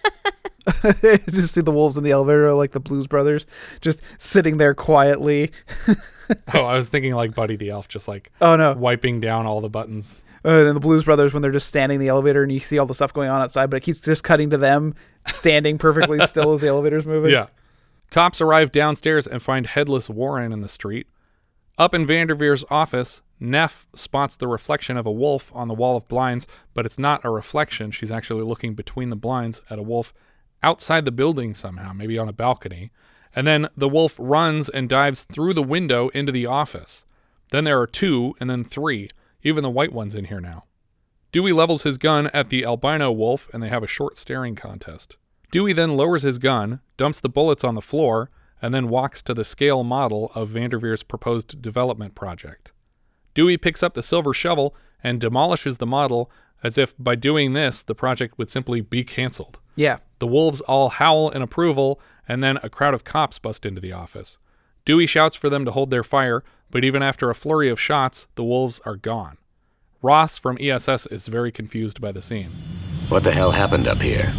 just see the wolves in the elevator like the Blues Brothers, just sitting there quietly. oh, I was thinking like Buddy the Elf, just like Oh, no. wiping down all the buttons. Uh, and the Blues Brothers when they're just standing in the elevator and you see all the stuff going on outside, but it keeps just cutting to them standing perfectly still as the elevator's moving. Yeah. Cops arrive downstairs and find headless Warren in the street. Up in Vanderveer's office, Neff spots the reflection of a wolf on the wall of blinds, but it's not a reflection. She's actually looking between the blinds at a wolf outside the building somehow, maybe on a balcony. And then the wolf runs and dives through the window into the office. Then there are two, and then three. Even the white one's in here now. Dewey levels his gun at the albino wolf, and they have a short staring contest. Dewey then lowers his gun, dumps the bullets on the floor, and then walks to the scale model of Vanderveer's proposed development project. Dewey picks up the silver shovel and demolishes the model as if by doing this the project would simply be canceled. Yeah. The wolves all howl in approval, and then a crowd of cops bust into the office. Dewey shouts for them to hold their fire, but even after a flurry of shots, the wolves are gone. Ross from ESS is very confused by the scene. What the hell happened up here?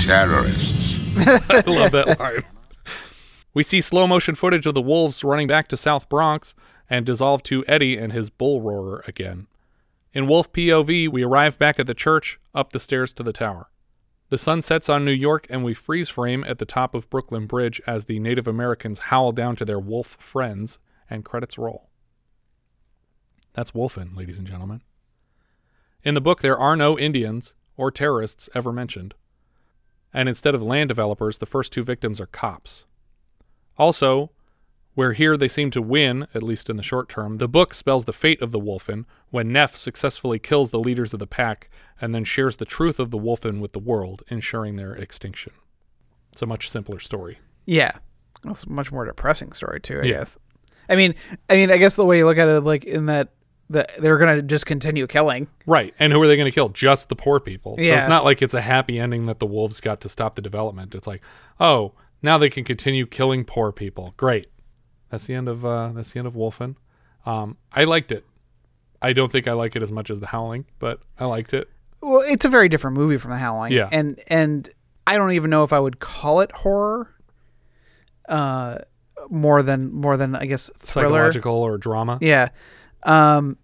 Terrorists. I love that line. We see slow motion footage of the wolves running back to South Bronx and dissolve to Eddie and his bull roarer again. In Wolf POV, we arrive back at the church, up the stairs to the tower. The sun sets on New York, and we freeze frame at the top of Brooklyn Bridge as the Native Americans howl down to their wolf friends, and credits roll. That's Wolfen, ladies and gentlemen. In the book, there are no Indians or terrorists ever mentioned. And instead of land developers, the first two victims are cops. Also, where here they seem to win, at least in the short term, the book spells the fate of the Wolfen when Neff successfully kills the leaders of the pack and then shares the truth of the Wolfen with the world, ensuring their extinction. It's a much simpler story. Yeah. It's a much more depressing story too, I Yeah. guess. I mean I mean I guess the way you look at it like in that that they're gonna just continue killing. Right. And who are they going to kill? Just the poor people. So Yeah. it's not like it's a happy ending that the wolves got to stop the development. It's like, oh, now they can continue killing poor people. Great. That's the end of uh, that's the end of Wolfen. Um, I liked it. I don't think I like it as much as The Howling, but I liked it. Well, it's a very different movie from The Howling. Yeah. And and I don't even know if I would call it horror. Uh more than more than I guess thriller. Psychological or drama. Yeah. Um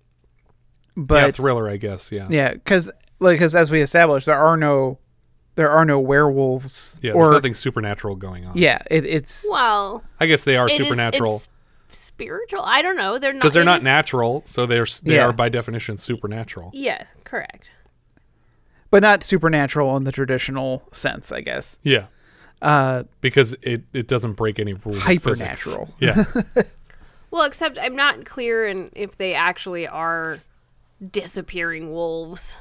but yeah, thriller, I guess. Yeah. Yeah, because like because as we established, there are no there are no werewolves Yeah. or there's nothing supernatural going on. yeah it, it's Well, I guess they are it is- supernatural it's spiritual. I don't know. They're not because they're not is- natural, so they're they Yeah. are by definition supernatural. Yes, correct. but not supernatural in the traditional sense, I guess. Yeah. Uh, because it, it doesn't break any rules. of. Hypernatural. Yeah. Well, except I'm not clear in if they actually are disappearing wolves.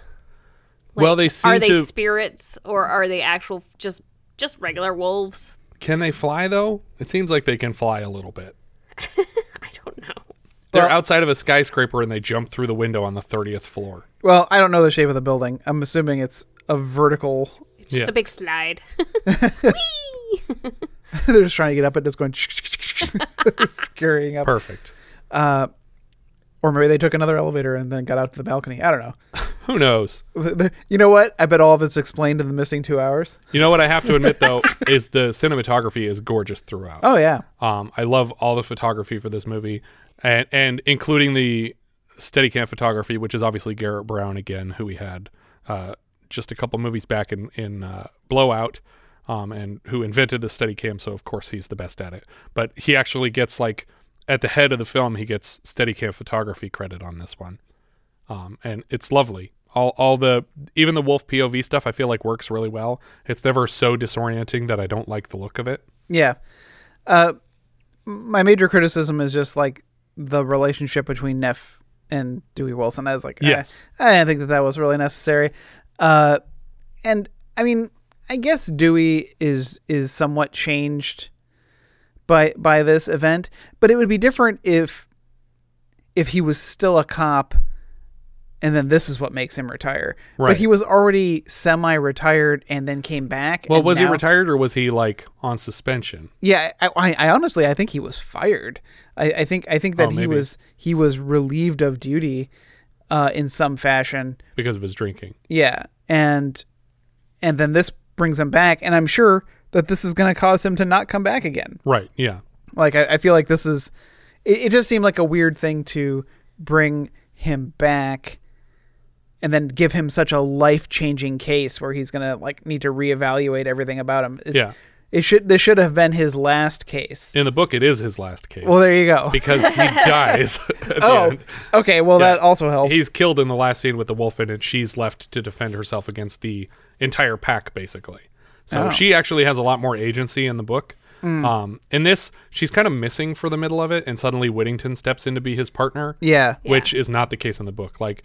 Well, they seem are they to- spirits or are they actual just just regular wolves? Can they fly though? It seems like they can fly a little bit. I don't know. They're outside of a skyscraper and they jump through the window on the 30th floor. Well, I don't know the shape of the building. I'm assuming it's a vertical. It's just a big slide. They're just trying to get up and just going scurrying up. Perfect. Uh, or maybe they took another elevator and then got out to the balcony. I don't know. Who knows? You know what? I bet all of it's explained in the missing two hours. You know what I have to admit though is the cinematography is gorgeous throughout. Oh, yeah. Um, I love all the photography for this movie, and and including the Steadicam photography, which is obviously Garrett Brown again, who we had uh, just a couple movies back in in uh, Blowout, um, and who invented the Steadicam. So of course he's the best at it. But he actually gets like at the head of the film, he gets Steadicam photography credit on this one, um, and it's lovely. All, all the even the wolf POV stuff I feel like works really well. It's never so disorienting that I don't like the look of it. Yeah. Uh, my major criticism is just like the relationship between Neff and Dewey Wilson. I was like, eh, Yes. I didn't think that that was really necessary. Uh, and I mean, I guess Dewey is is somewhat changed by by this event, but it would be different if if he was still a cop and then this is what makes him retire. Right. But he was already semi-retired and then came back. Well, was he retired or was he like on suspension? Yeah, I, I, I honestly I think he was fired. I, I think I think that Oh, he was he was relieved of duty, uh, in some fashion. Because of his drinking. Yeah, and and then this brings him back, and I'm sure that this is going to cause him to not come back again. Right. Yeah. Like I, I feel like this is, it, it just seemed like a weird thing to bring him back, and then give him such a life changing case where he's gonna like need to reevaluate everything about him. It's, Yeah. It should this should have been his last case. In the book, it is his last case. Well, there you go. Because he dies. at the Oh, end. okay, well, that also helps. He's killed in the last scene with the wolf, and she's left to defend herself against the entire pack, basically. So Oh. she actually has a lot more agency in the book. Mm. Um, in this, she's kind of missing for the middle of it, and suddenly Whittington steps in to be his partner. Yeah. which is not the case in the book. Like,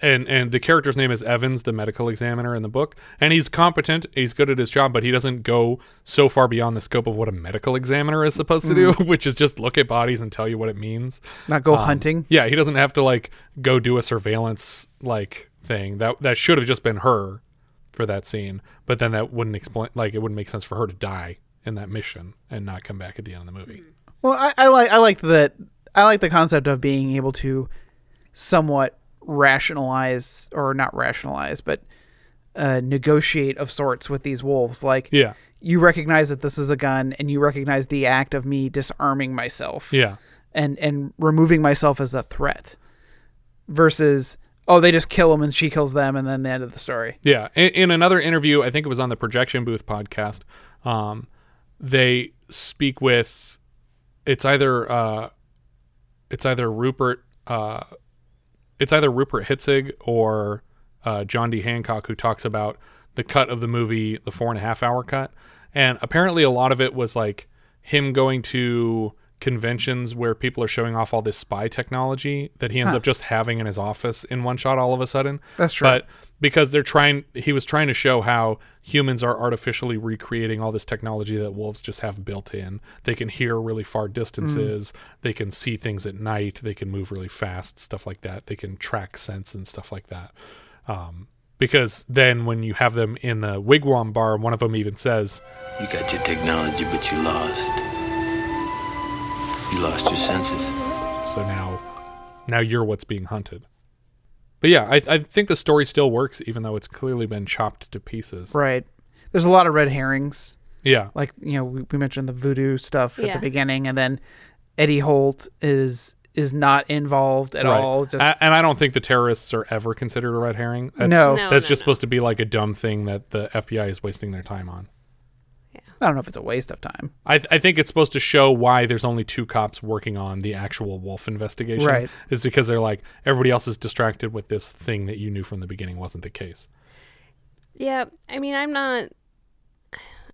and and the character's name is Evans, the medical examiner in the book, and he's competent. He's good at his job, but he doesn't go so far beyond the scope of what a medical examiner is supposed to do, which is just look at bodies and tell you what it means. Not go Um, hunting. Yeah, he doesn't have to like go do a surveillance like thing. That that should have just been her for that scene, but then that wouldn't explain. Like, it wouldn't make sense for her to die in that mission and not come back at the end of the movie. Well, I, I like I like that I like the concept of being able to somewhat rationalize or not rationalize, but uh, negotiate of sorts with these wolves. Like, Yeah. you recognize that this is a gun, and you recognize the act of me disarming myself. Yeah. and and removing myself as a threat, versus oh they just kill him and she kills them, and then the end of the story. Yeah. In, in another interview, I think it was on the Projection Booth podcast, um, they speak with it's either uh, it's either Rupert uh, it's either Rupert Hitzig or uh, John D. Hancock who talks about the cut of the movie, the four and a half hour cut, and apparently a lot of it was like him going to conventions where people are showing off all this spy technology that he ends Huh. up just having in his office in one shot all of a sudden. That's true. But because they're trying he was trying to show how humans are artificially recreating all this technology that wolves just have built in they can hear really far distances they can see things at night they can move really fast stuff like that they can track scents and stuff like that um, because then when you have them in the wigwam bar one of them even says You got your technology, but you lost. You lost your senses. so now now you're what's being hunted but yeah I, I think the story still works even though it's clearly been chopped to pieces Right. There's a lot of red herrings. Yeah. Like, you know, we, we mentioned the voodoo stuff at Yeah. the beginning and then Eddie Holt is is not involved at Right. all. Just A- and I don't think the terrorists are ever considered a red herring. That's, No. No, that's no, just no. supposed to be like a dumb thing that the FBI is wasting their time on. I don't know if it's a waste of time. I, I think it's supposed to show why there's only two cops working on the actual wolf investigation. Right. Is because they're like everybody else is distracted with this thing that you knew from the beginning wasn't the case. Yeah, I mean, I'm not.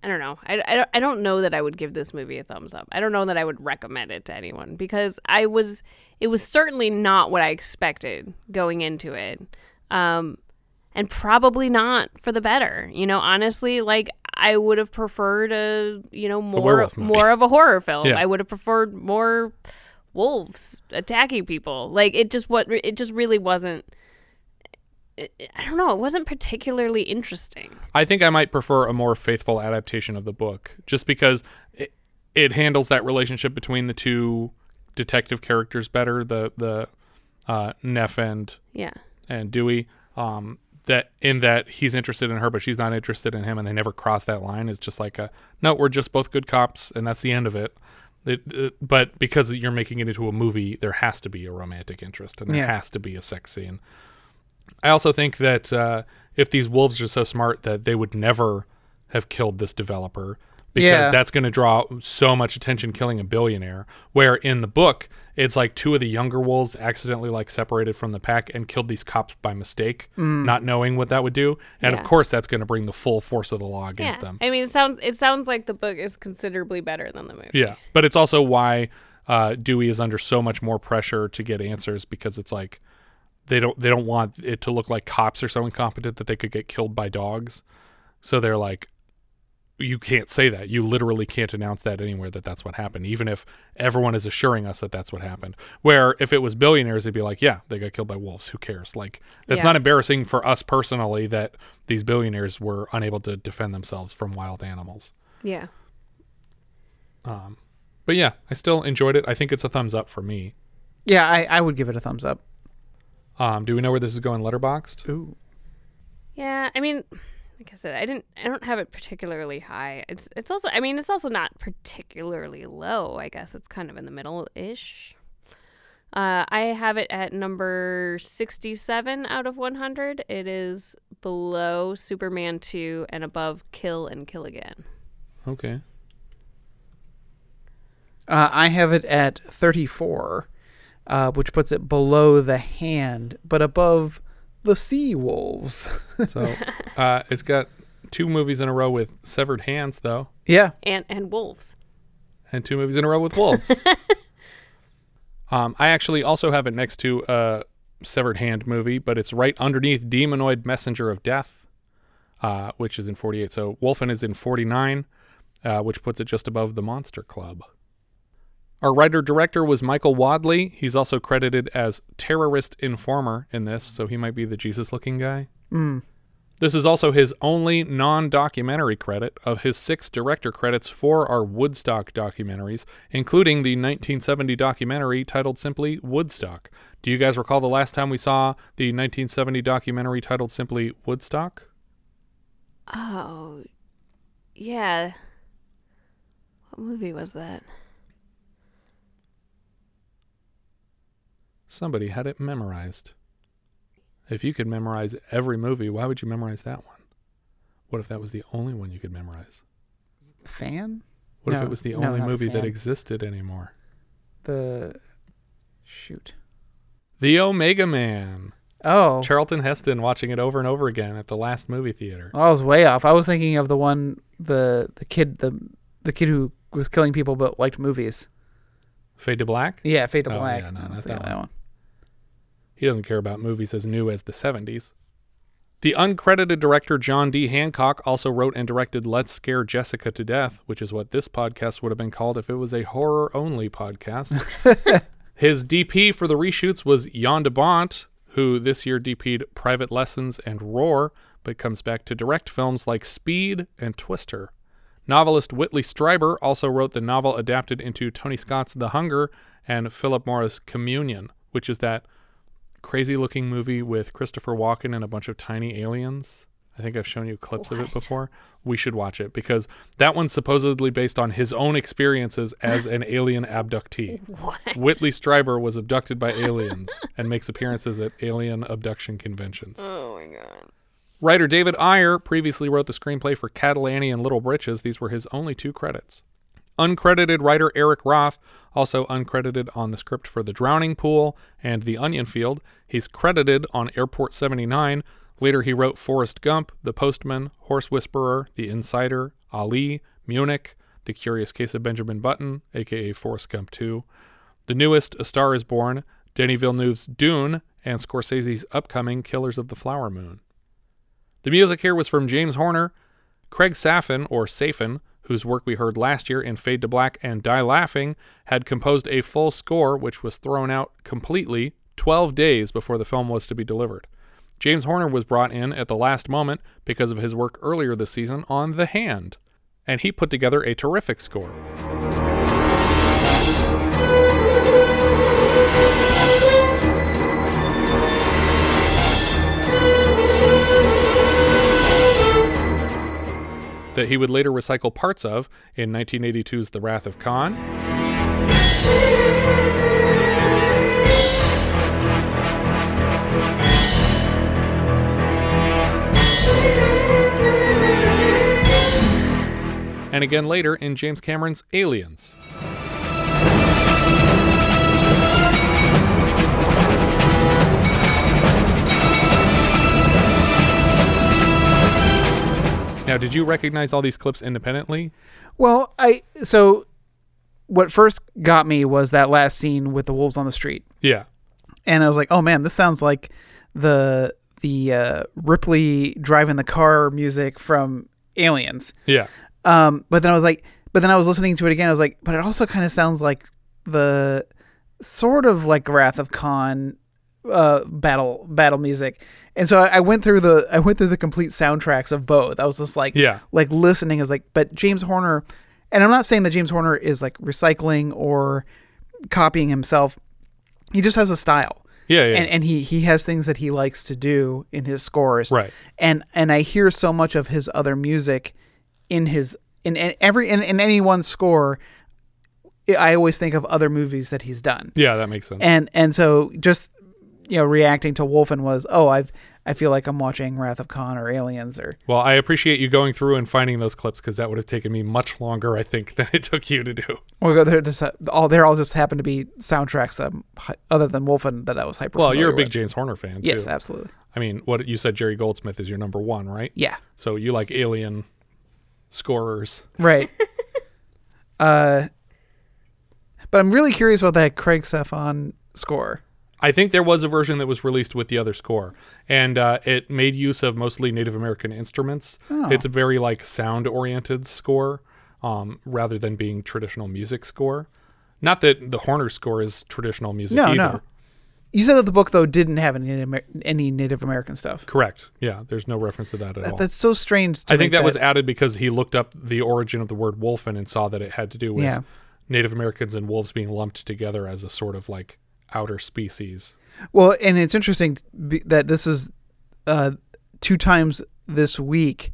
I don't know. I, I, don't, I don't know that I would give this movie a thumbs up. I don't know that I would recommend it to anyone because I was. It was certainly not what I expected going into it, um, and probably not for the better. You know, honestly, like I would have preferred a you know more more of a horror film. Yeah. I would have preferred more wolves attacking people. Like it just what it just really wasn't. it- I don't know. It wasn't particularly interesting. I think I might prefer a more faithful adaptation of the book, just because it, it handles that relationship between the two detective characters better. The the uh, Neff and Yeah. and Dewey. Um, that in that he's interested in her, but she's not interested in him, and they never cross that line. It's just like a no, we're just both good cops, and that's the end of it. It, it- but because you're making it into a movie, there has to be a romantic interest, and there Yeah. has to be a sex scene. I also think that uh, if these wolves are so smart that they would never have killed this developer because Yeah. that's going to draw so much attention killing a billionaire where in the book it's like two of the younger wolves accidentally like separated from the pack and killed these cops by mistake Mm. not knowing what that would do and Yeah. of course that's going to bring the full force of the law against yeah. them I mean, it sounds it sounds like the book is considerably better than the movie. yeah but it's also why uh, dewey is under so much more pressure to get answers because it's like they don't they don't want it to look like cops are so incompetent that they could get killed by dogs so they're like you can't say that. You literally can't announce that anywhere that that's what happened, even if everyone is assuring us that that's what happened. Where if it was billionaires, they'd be like, yeah, they got killed by wolves. Who cares? Like, it's Yeah. not embarrassing for us personally that these billionaires were unable to defend themselves from wild animals. Yeah. Um, but yeah, I still enjoyed it. I think it's a thumbs up for me. Yeah, I, I would give it a thumbs up. Um, do we know where this is going? Letterboxd. Ooh. Yeah, I mean, like I said, I didn't, I don't have it particularly high. It's, it's also, I mean, it's also not particularly low. I guess it's kind of in the middle ish. Uh, I have it at number sixty-seven out of one hundred. It is below Superman two and above Kill and Kill Again. Okay. Uh, I have it at 34, uh, which puts it below the hand, but above the sea wolves. So uh, it's got two movies in a row with severed hands, though, yeah. And and wolves. and two movies in a row with wolves. um, I actually also have it next to a severed hand movie, but it's right underneath Demonoid Messenger of Death, uh, which is in 48. So Wolfen is in 49, uh, which puts it just above the Monster Club. Our writer director was Michael Wadleigh. He's also credited as terrorist informer in this, so he might be the Jesus looking guy. Mm. This is also his only non documentary credit. Of his six director credits, for our Woodstock documentaries, including the 1970 documentary titled simply Woodstock. Do you guys recall the last time we saw the 1970 documentary titled simply Woodstock? Oh, yeah. What movie was that? Somebody had it memorized. If you could memorize every movie, why would you memorize that one? What if that was the only one you could memorize? Fan? What if it was the no, only not the movie that existed anymore? The. Shoot. The Omega Man. Oh. Charlton Heston watching it over and over again at the last movie theater. I was way off. I was thinking of the one, the the kid, the the kid who was killing people but liked movies. Fade to Black? Yeah, Fade to Oh, Black. yeah, no, not thinking that of one. He doesn't care about movies as new as the 70s. The uncredited director John D. Hancock also wrote and directed Let's Scare Jessica to Death, which is what this podcast would have been called if it was a horror only podcast. His DP for the reshoots was Jan de Bont, who this year DP'd Private Lessons and Roar, but comes back to direct films like Speed and Twister. Novelist Whitley Strieber also wrote the novel adapted into Tony Scott's The Hunger and Philippe Mora's Communion, which is that crazy looking movie with Christopher Walken and a bunch of tiny aliens. I think I've shown you clips of it before. We should watch it because that one's supposedly based on his own experiences as an alien abductee. What? Whitley Strieber was abducted by aliens and makes appearances at alien abduction conventions. Oh my god. Writer David Eyre previously wrote the screenplay for Cattle Annie and Little Britches. These were his only two credits. Uncredited writer Eric Roth, also uncredited on the script for The Drowning Pool and The Onion Field. He's credited on Airport 79. Later, he wrote Forrest Gump, The Postman, Horse Whisperer, The Insider, Ali, Munich, The Curious Case of Benjamin Button, aka Forrest Gump 2, the newest A Star is Born, Denis Villeneuve's Dune, and Scorsese's upcoming Killers of the Flower Moon. The music here was from James Horner, Craig Safan, or Safan, whose work we heard last year in Fade to Black and Die Laughing, had composed a full score which was thrown out completely 12 days before the film was to be delivered. James Horner was brought in at the last moment because of his work earlier this season on The Hand, and he put together a terrific score. That he would later recycle parts of in 1982's The Wrath of Khan. And again later in James Cameron's Aliens. Now, did you recognize all these clips independently? Well, I so what first got me was that last scene with the wolves on the street, Yeah. and I was like, "Oh man, this sounds like the the uh, Ripley driving the car music from Aliens." Yeah. Um, but then I was like, but then I was listening to it again. I was like, but it also kind of sounds like the sort of like Wrath of Khan uh battle battle music and so I, went through the i went through the complete soundtracks of both i was just like Yeah. like listening is like but james horner and i'm not saying that james horner is like recycling or copying himself he just has a style Yeah, yeah. and and he he has things that he likes to do in his scores Right. and and i hear so much of his other music in his in, in every in, in any one score i always think of other movies that he's done Yeah, that makes sense. and and so just you know reacting to Wolfen was oh I've I feel like I'm watching Wrath of Khan or Aliens or Well, I appreciate you going through and finding those clips because that would have taken me much longer, I think, than it took you to do. Well, they're just all they're all just happen to be soundtracks that I'm, other than Wolfen that I was hyper. Well, you're a big with. James Horner fan, too. Yes, absolutely. I mean, what you said, Jerry Goldsmith is your number one, right? Yeah. So you like Alien scorers, Right. uh, but I'm really curious about that Craig Safan score. I think there was a version that was released with the other score, and uh, it made use of mostly Native American instruments. Oh. It's a very like sound-oriented score, um, rather than being traditional music score. Not that the Horner score is traditional music No, either. no. You said that the book though didn't have any Amer- any Native American stuff. Correct. Yeah, there's no reference to that at That- all. that's so strange. To I think make that, was added because he looked up the origin of the word wolfen and saw that it had to do with Yeah. Native Americans and wolves being lumped together as a sort of like outer species. Well, and it's interesting that this is uh, two times this week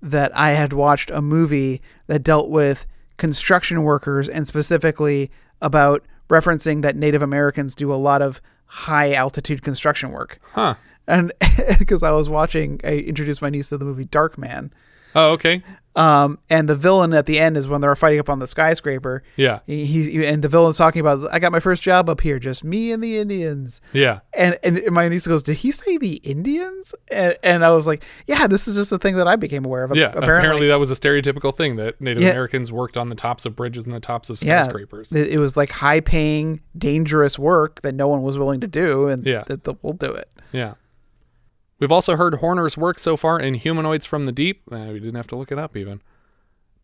that I had watched a movie that dealt with construction workers and specifically about referencing that Native Americans do a lot of high altitude construction work. Huh. And because I was watching, I introduced my niece to the movie Dark Man. Oh, okay. Um, and the villain at the end is when they're fighting up on the skyscraper. Yeah. He, he and the villain's talking about, I got my first job up here, just me and the Indians. Yeah. And and my niece goes, did he say the Indians? And, and I was like, yeah, this is just a thing that I became aware of. Yeah, apparently. apparently. that was a stereotypical thing that Native Yeah. Americans worked on the tops of bridges and the tops of skyscrapers. it, it was like high paying, dangerous work that no one was willing to do, and Yeah. that that we'll do it. Yeah. We've also heard Horner's work so far in Humanoids from the Deep. Uh, we didn't have to look it up even.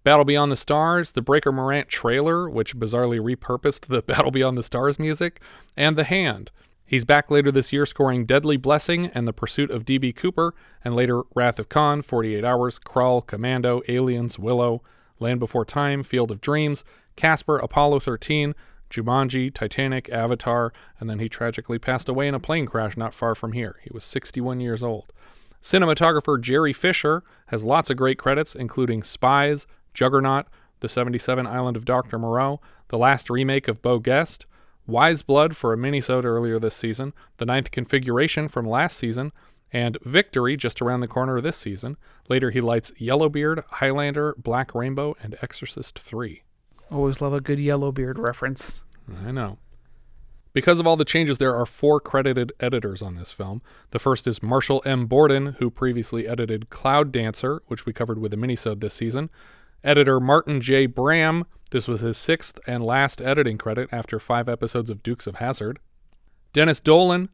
Battle Beyond the Stars, the Breaker Morant trailer, which bizarrely repurposed the Battle Beyond the Stars music, and The Hand. He's back later this year scoring Deadly Blessing and The Pursuit of D.B. Cooper, and later Wrath of Khan, 48 Hours, Krull, Commando, Aliens, Willow, Land Before Time, Field of Dreams, Casper, Apollo 13, Jumanji, Titanic, Avatar, and then he tragically passed away in a plane crash not far from here. He was 61 years old. Cinematographer Gerry Fisher has lots of great credits, including Spies, Juggernaut, The 77 Island of Dr. Moreau, the last remake of Beau Geste, Wise Blood for a minisode earlier this season, The Ninth Configuration from last season, and Victory just around the corner this season. Later, he lights Yellowbeard, Highlander, Black Rainbow, and Exorcist 3. Always love a good Yellowbeard reference. I know. Because of all the changes, there are four credited editors on this film. The first is Marshall M. Borden, who previously edited Cloud Dancer, which we covered with a minisode this season. Editor Martin J. Bram, this was his sixth and last editing credit after five episodes of Dukes of Hazzard. Dennis Dolan,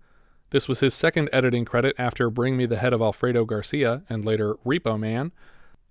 this was his second editing credit after Bring Me the Head of Alfredo Garcia and later Repo Man.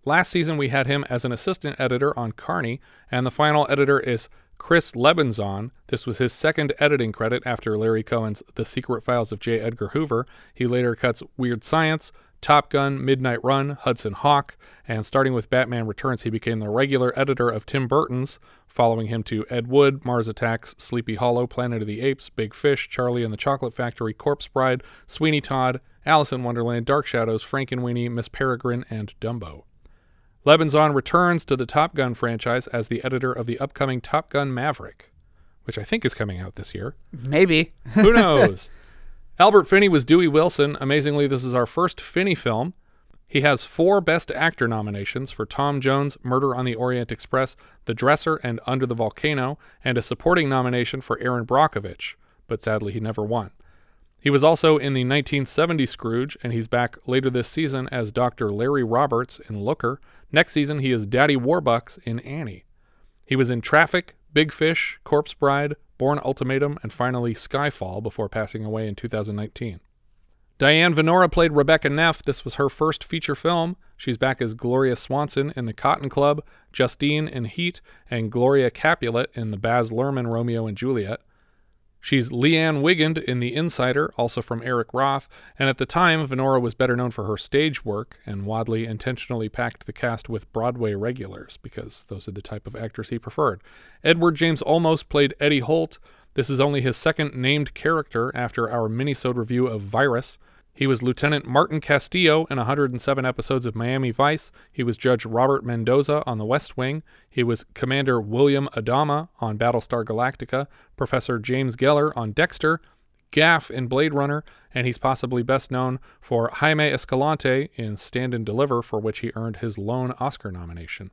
Last season, we had him as an assistant editor on Carny, and the final editor is Chris Lebenzon. This was his second editing credit after Larry Cohen's The Secret Files of J. Edgar Hoover. He later cuts Weird Science, Top Gun, Midnight Run, Hudson Hawk, and starting with Batman Returns, he became the regular editor of Tim Burton's, following him to Ed Wood, Mars Attacks, Sleepy Hollow, Planet of the Apes, Big Fish, Charlie and the Chocolate Factory, Corpse Bride, Sweeney Todd, Alice in Wonderland, Dark Shadows, Frankenweenie, Miss Peregrine, and Dumbo. Lebenzon returns to the Top Gun franchise as the editor of the upcoming Top Gun Maverick, which I think is coming out this year. Maybe. Who knows? Albert Finney was Dewey Wilson. Amazingly, this is our first Finney film. He has four Best Actor nominations for Tom Jones, Murder on the Orient Express, The Dresser, and Under the Volcano, and a supporting nomination for Erin Brockovich, but sadly he never won. He was also in the 1970 Scrooge, and he's back later this season as Dr. Larry Roberts in Looker. Next season, he is Daddy Warbucks in Annie. He was in Traffic, Big Fish, Corpse Bride, Bourne Ultimatum, and finally Skyfall before passing away in 2019. Diane Venora played Rebecca Neff. This was her first feature film. She's back as Gloria Swanson in The Cotton Club, Justine in Heat, and Gloria Capulet in the Baz Luhrmann Romeo and Juliet. She's Liane Wigand in The Insider, also from Eric Roth, and at the time, Venora was better known for her stage work, and Wadleigh intentionally packed the cast with Broadway regulars because those are the type of actors he preferred. Edward James Olmos played Eddie Holt. This is only his second named character after our minisode review of Virus. He was Lieutenant Martin Castillo in 107 episodes of Miami Vice. He was Judge Robert Mendoza on The West Wing. He was Commander William Adama on Battlestar Galactica, Professor James Geller on Dexter, Gaff in Blade Runner, and he's possibly best known for Jaime Escalante in Stand and Deliver, for which he earned his lone Oscar nomination.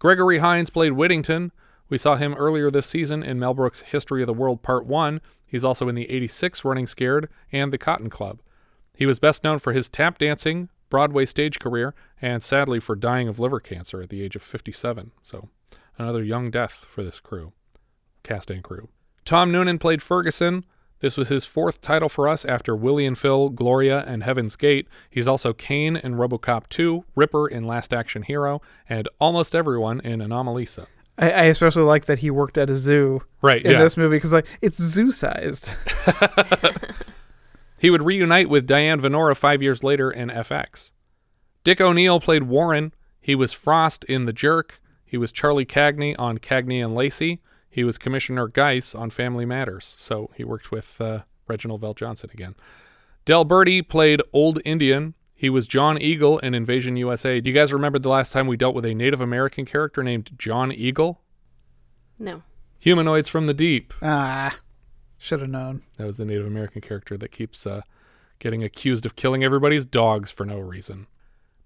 Gregory Hines played Whittington. We saw him earlier this season in Mel Brooks' History of the World Part 1. He's also in the 86 Running Scared and The Cotton Club. He was best known for his tap dancing, Broadway stage career, and sadly for dying of liver cancer at the age of 57. So, another young death for this crew, cast and crew. Tom Noonan played Ferguson. This was his fourth title for us after Willie and Phil, Gloria, and Heaven's Gate. He's also Cain in Robocop 2, Ripper in Last Action Hero, and almost everyone in Anomalisa. I, I especially like that he worked at a zoo Right, in yeah. this movie because like it's zoo sized. He would reunite with Diane Venora five years later in FX. Dick O'Neill played Warren. He was Frost in The Jerk. He was Charlie Cagney on Cagney and Lacey. He was Commissioner Geiss on Family Matters. So he worked with uh, Reginald VelJohnson again. Dehl Berti played Old Indian. He was John Eagle in Invasion USA. Do you guys remember the last time we dealt with a Native American character named John Eagle? No. Humanoids from the Deep. ah, should have known. That was the Native American character that keeps uh, getting accused of killing everybody's dogs for no reason.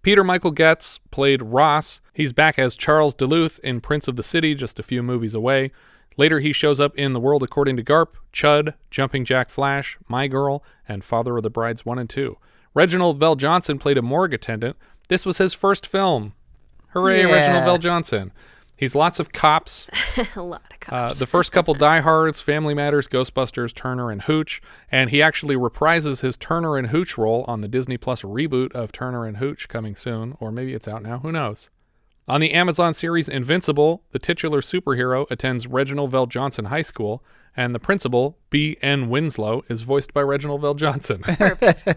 Peter Michael Goetz played Ross. He's back as Charles Duluth in Prince of the City, just a few movies away. Later, he shows up in The World According to Garp, Chud, Jumping Jack Flash, My Girl, and Father of the Brides 1 and 2. Reginald VelJohnson played a morgue attendant. This was his first film. Hooray, Yeah. Reginald VelJohnson. He's lots of cops. a lot of Uh, cops. the first couple diehards, Family Matters, Ghostbusters, Turner and Hooch, and he actually reprises his Turner and Hooch role on the Disney Plus reboot of Turner and Hooch coming soon, or maybe it's out now, who knows. On the Amazon series Invincible, the titular superhero attends Reginald VelJohnson High School, and the principal, B. N. Winslow, is voiced by Reginald VelJohnson.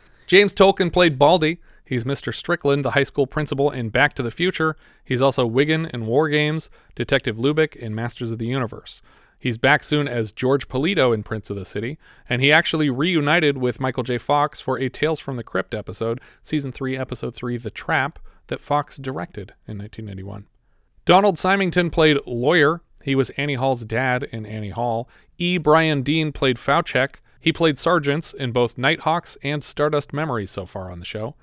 James Tolkan played Baldy. He's Mr. Strickland, the high school principal in Back to the Future. He's also Wigan in War Games, Detective Lubick in Masters of the Universe. He's back soon as George Polito in Prince of the City, and he actually reunited with Michael J. Fox for a Tales from the Crypt episode, Season 3, Episode 3, The Trap, that Fox directed in 1991. Donald Symington played Lawyer. He was Annie Hall's dad in Annie Hall. E. Brian Dean played Fauchek. He played sergeants in both Nighthawks and Stardust Memories so far on the show.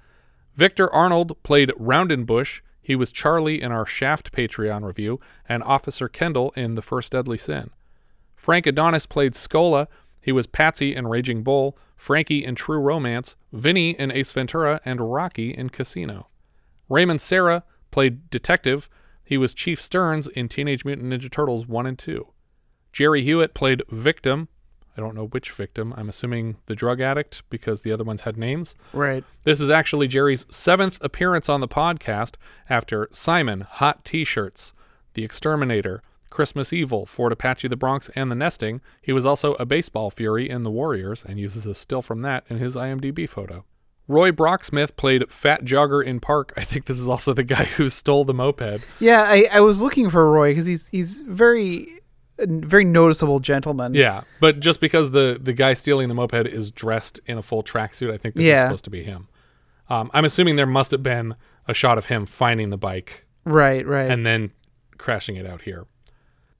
Victor Arnold played Roundenbush. He was Charlie in our Shaft Patreon review, and Officer Kendall in The First Deadly Sin. Frank Adonis played Scola. He was Patsy in Raging Bull, Frankie in True Romance, Vinny in Ace Ventura, and Rocky in Casino. Raymond Serra played Detective. He was Chief Stearns in Teenage Mutant Ninja Turtles 1 and 2. Jerry Hewitt played Victim. I don't know which victim. I'm assuming the drug addict because the other ones had names. Right. This is actually Jerry's seventh appearance on the podcast after Simon, Hot T shirts, The Exterminator, Christmas Evil, Fort Apache the Bronx, and The Nesting. He was also a baseball fury in The Warriors and uses a still from that in his IMDb photo. Roy Brocksmith played Fat Jogger in Park. I think this is also the guy who stole the moped. Yeah, I, I was looking for Roy because he's he's very very noticeable gentleman. Yeah, but just because the the guy stealing the moped is dressed in a full tracksuit, I think this is supposed to be him. Um, I'm assuming there must have been a shot of him finding the bike, Right, right. and then crashing it out here.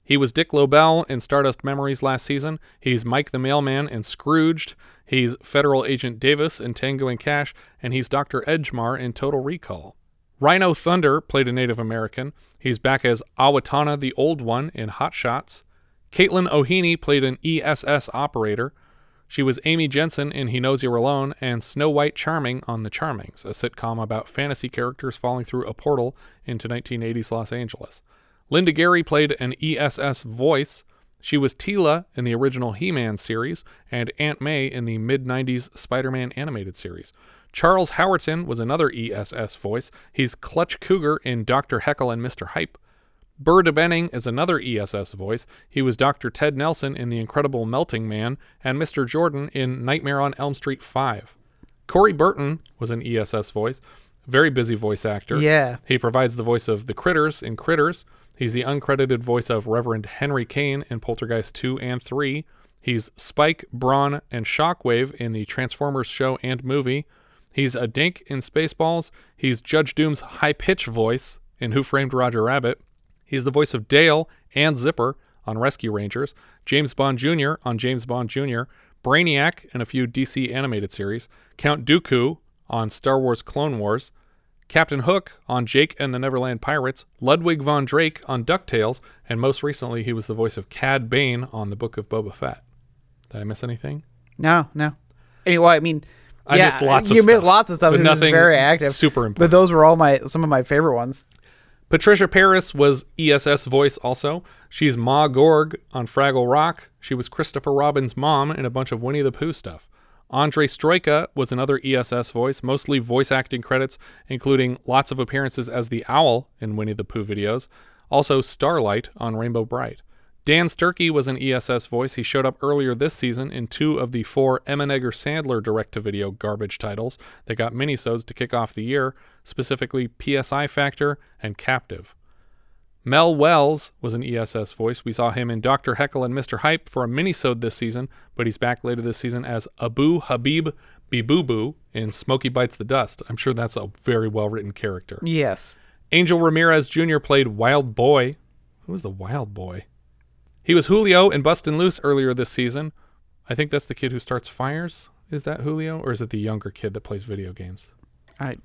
He was Dick Lobel in Stardust Memories last season. He's Mike the Mailman in Scrooged. He's Federal Agent Davis in Tango and Cash, and he's Dr. Edgemar in Total Recall. Rhino Thunder played a Native American. He's back as Awatana the Old One in Hot Shots. Caitlin O'Heaney played an ESS operator. She was Amy Jensen in He Knows You're Alone and Snow White Charming on The Charmings, a sitcom about fantasy characters falling through a portal into 1980s Los Angeles. Linda Gary played an ESS voice. She was Teela in the original He Man series and Aunt May in the mid 90s Spider Man animated series. Charles Howerton was another ESS voice. He's Clutch Cougar in Dr. Heckle and Mr. Hype. Burr Benning is another ESS voice. He was Dr. Ted Nelson in The Incredible Melting Man and Mr. Jordan in Nightmare on Elm Street 5. Corey Burton was an ESS voice. Very busy voice actor. Yeah. He provides the voice of the Critters in Critters. He's the uncredited voice of Reverend Henry Kane in Poltergeist 2 and 3. He's Spike, Brawn, and Shockwave in the Transformers show and movie. He's a dink in Spaceballs. He's Judge Doom's high pitch voice in Who Framed Roger Rabbit. He's the voice of Dale and Zipper on Rescue Rangers, James Bond Jr. on James Bond Jr., Brainiac in a few DC animated series, Count Dooku on Star Wars Clone Wars, Captain Hook on Jake and the Neverland Pirates, Ludwig von Drake on DuckTales, and most recently he was the voice of Cad Bane on the Book of Boba Fett. Did I miss anything? No, no. Anyway, I mean, I yeah, missed lots of you missed lots of stuff. but nothing very active, super important. But those were all my some of my favorite ones. Patricia Parris was ESS voice also. She's Ma Gorg on Fraggle Rock. She was Christopher Robin's mom in a bunch of Winnie the Pooh stuff. Andre Stojka was another ESS voice, mostly voice acting credits, including lots of appearances as the owl in Winnie the Pooh videos, also Starlight on Rainbow Brite. Dan Sturkey was an ESS voice. He showed up earlier this season in two of the four Emmenegger Sandler direct-to-video garbage titles that got minisodes to kick off the year, specifically PSI Factor and Captive. Mel Wells was an ESS voice. We saw him in Dr. Heckle and Mr. Hype for a minisode this season, but he's back later this season as Abu Habib Biboo in Smokey Bites the Dust. I'm sure that's a very well-written character. Yes. Angel Ramirez Jr. played Wild Boy. Who was the Wild Boy? He was Julio in Bustin' Loose earlier this season. I think that's the kid who starts fires. Is that Julio? Or is it the younger kid that plays video games? I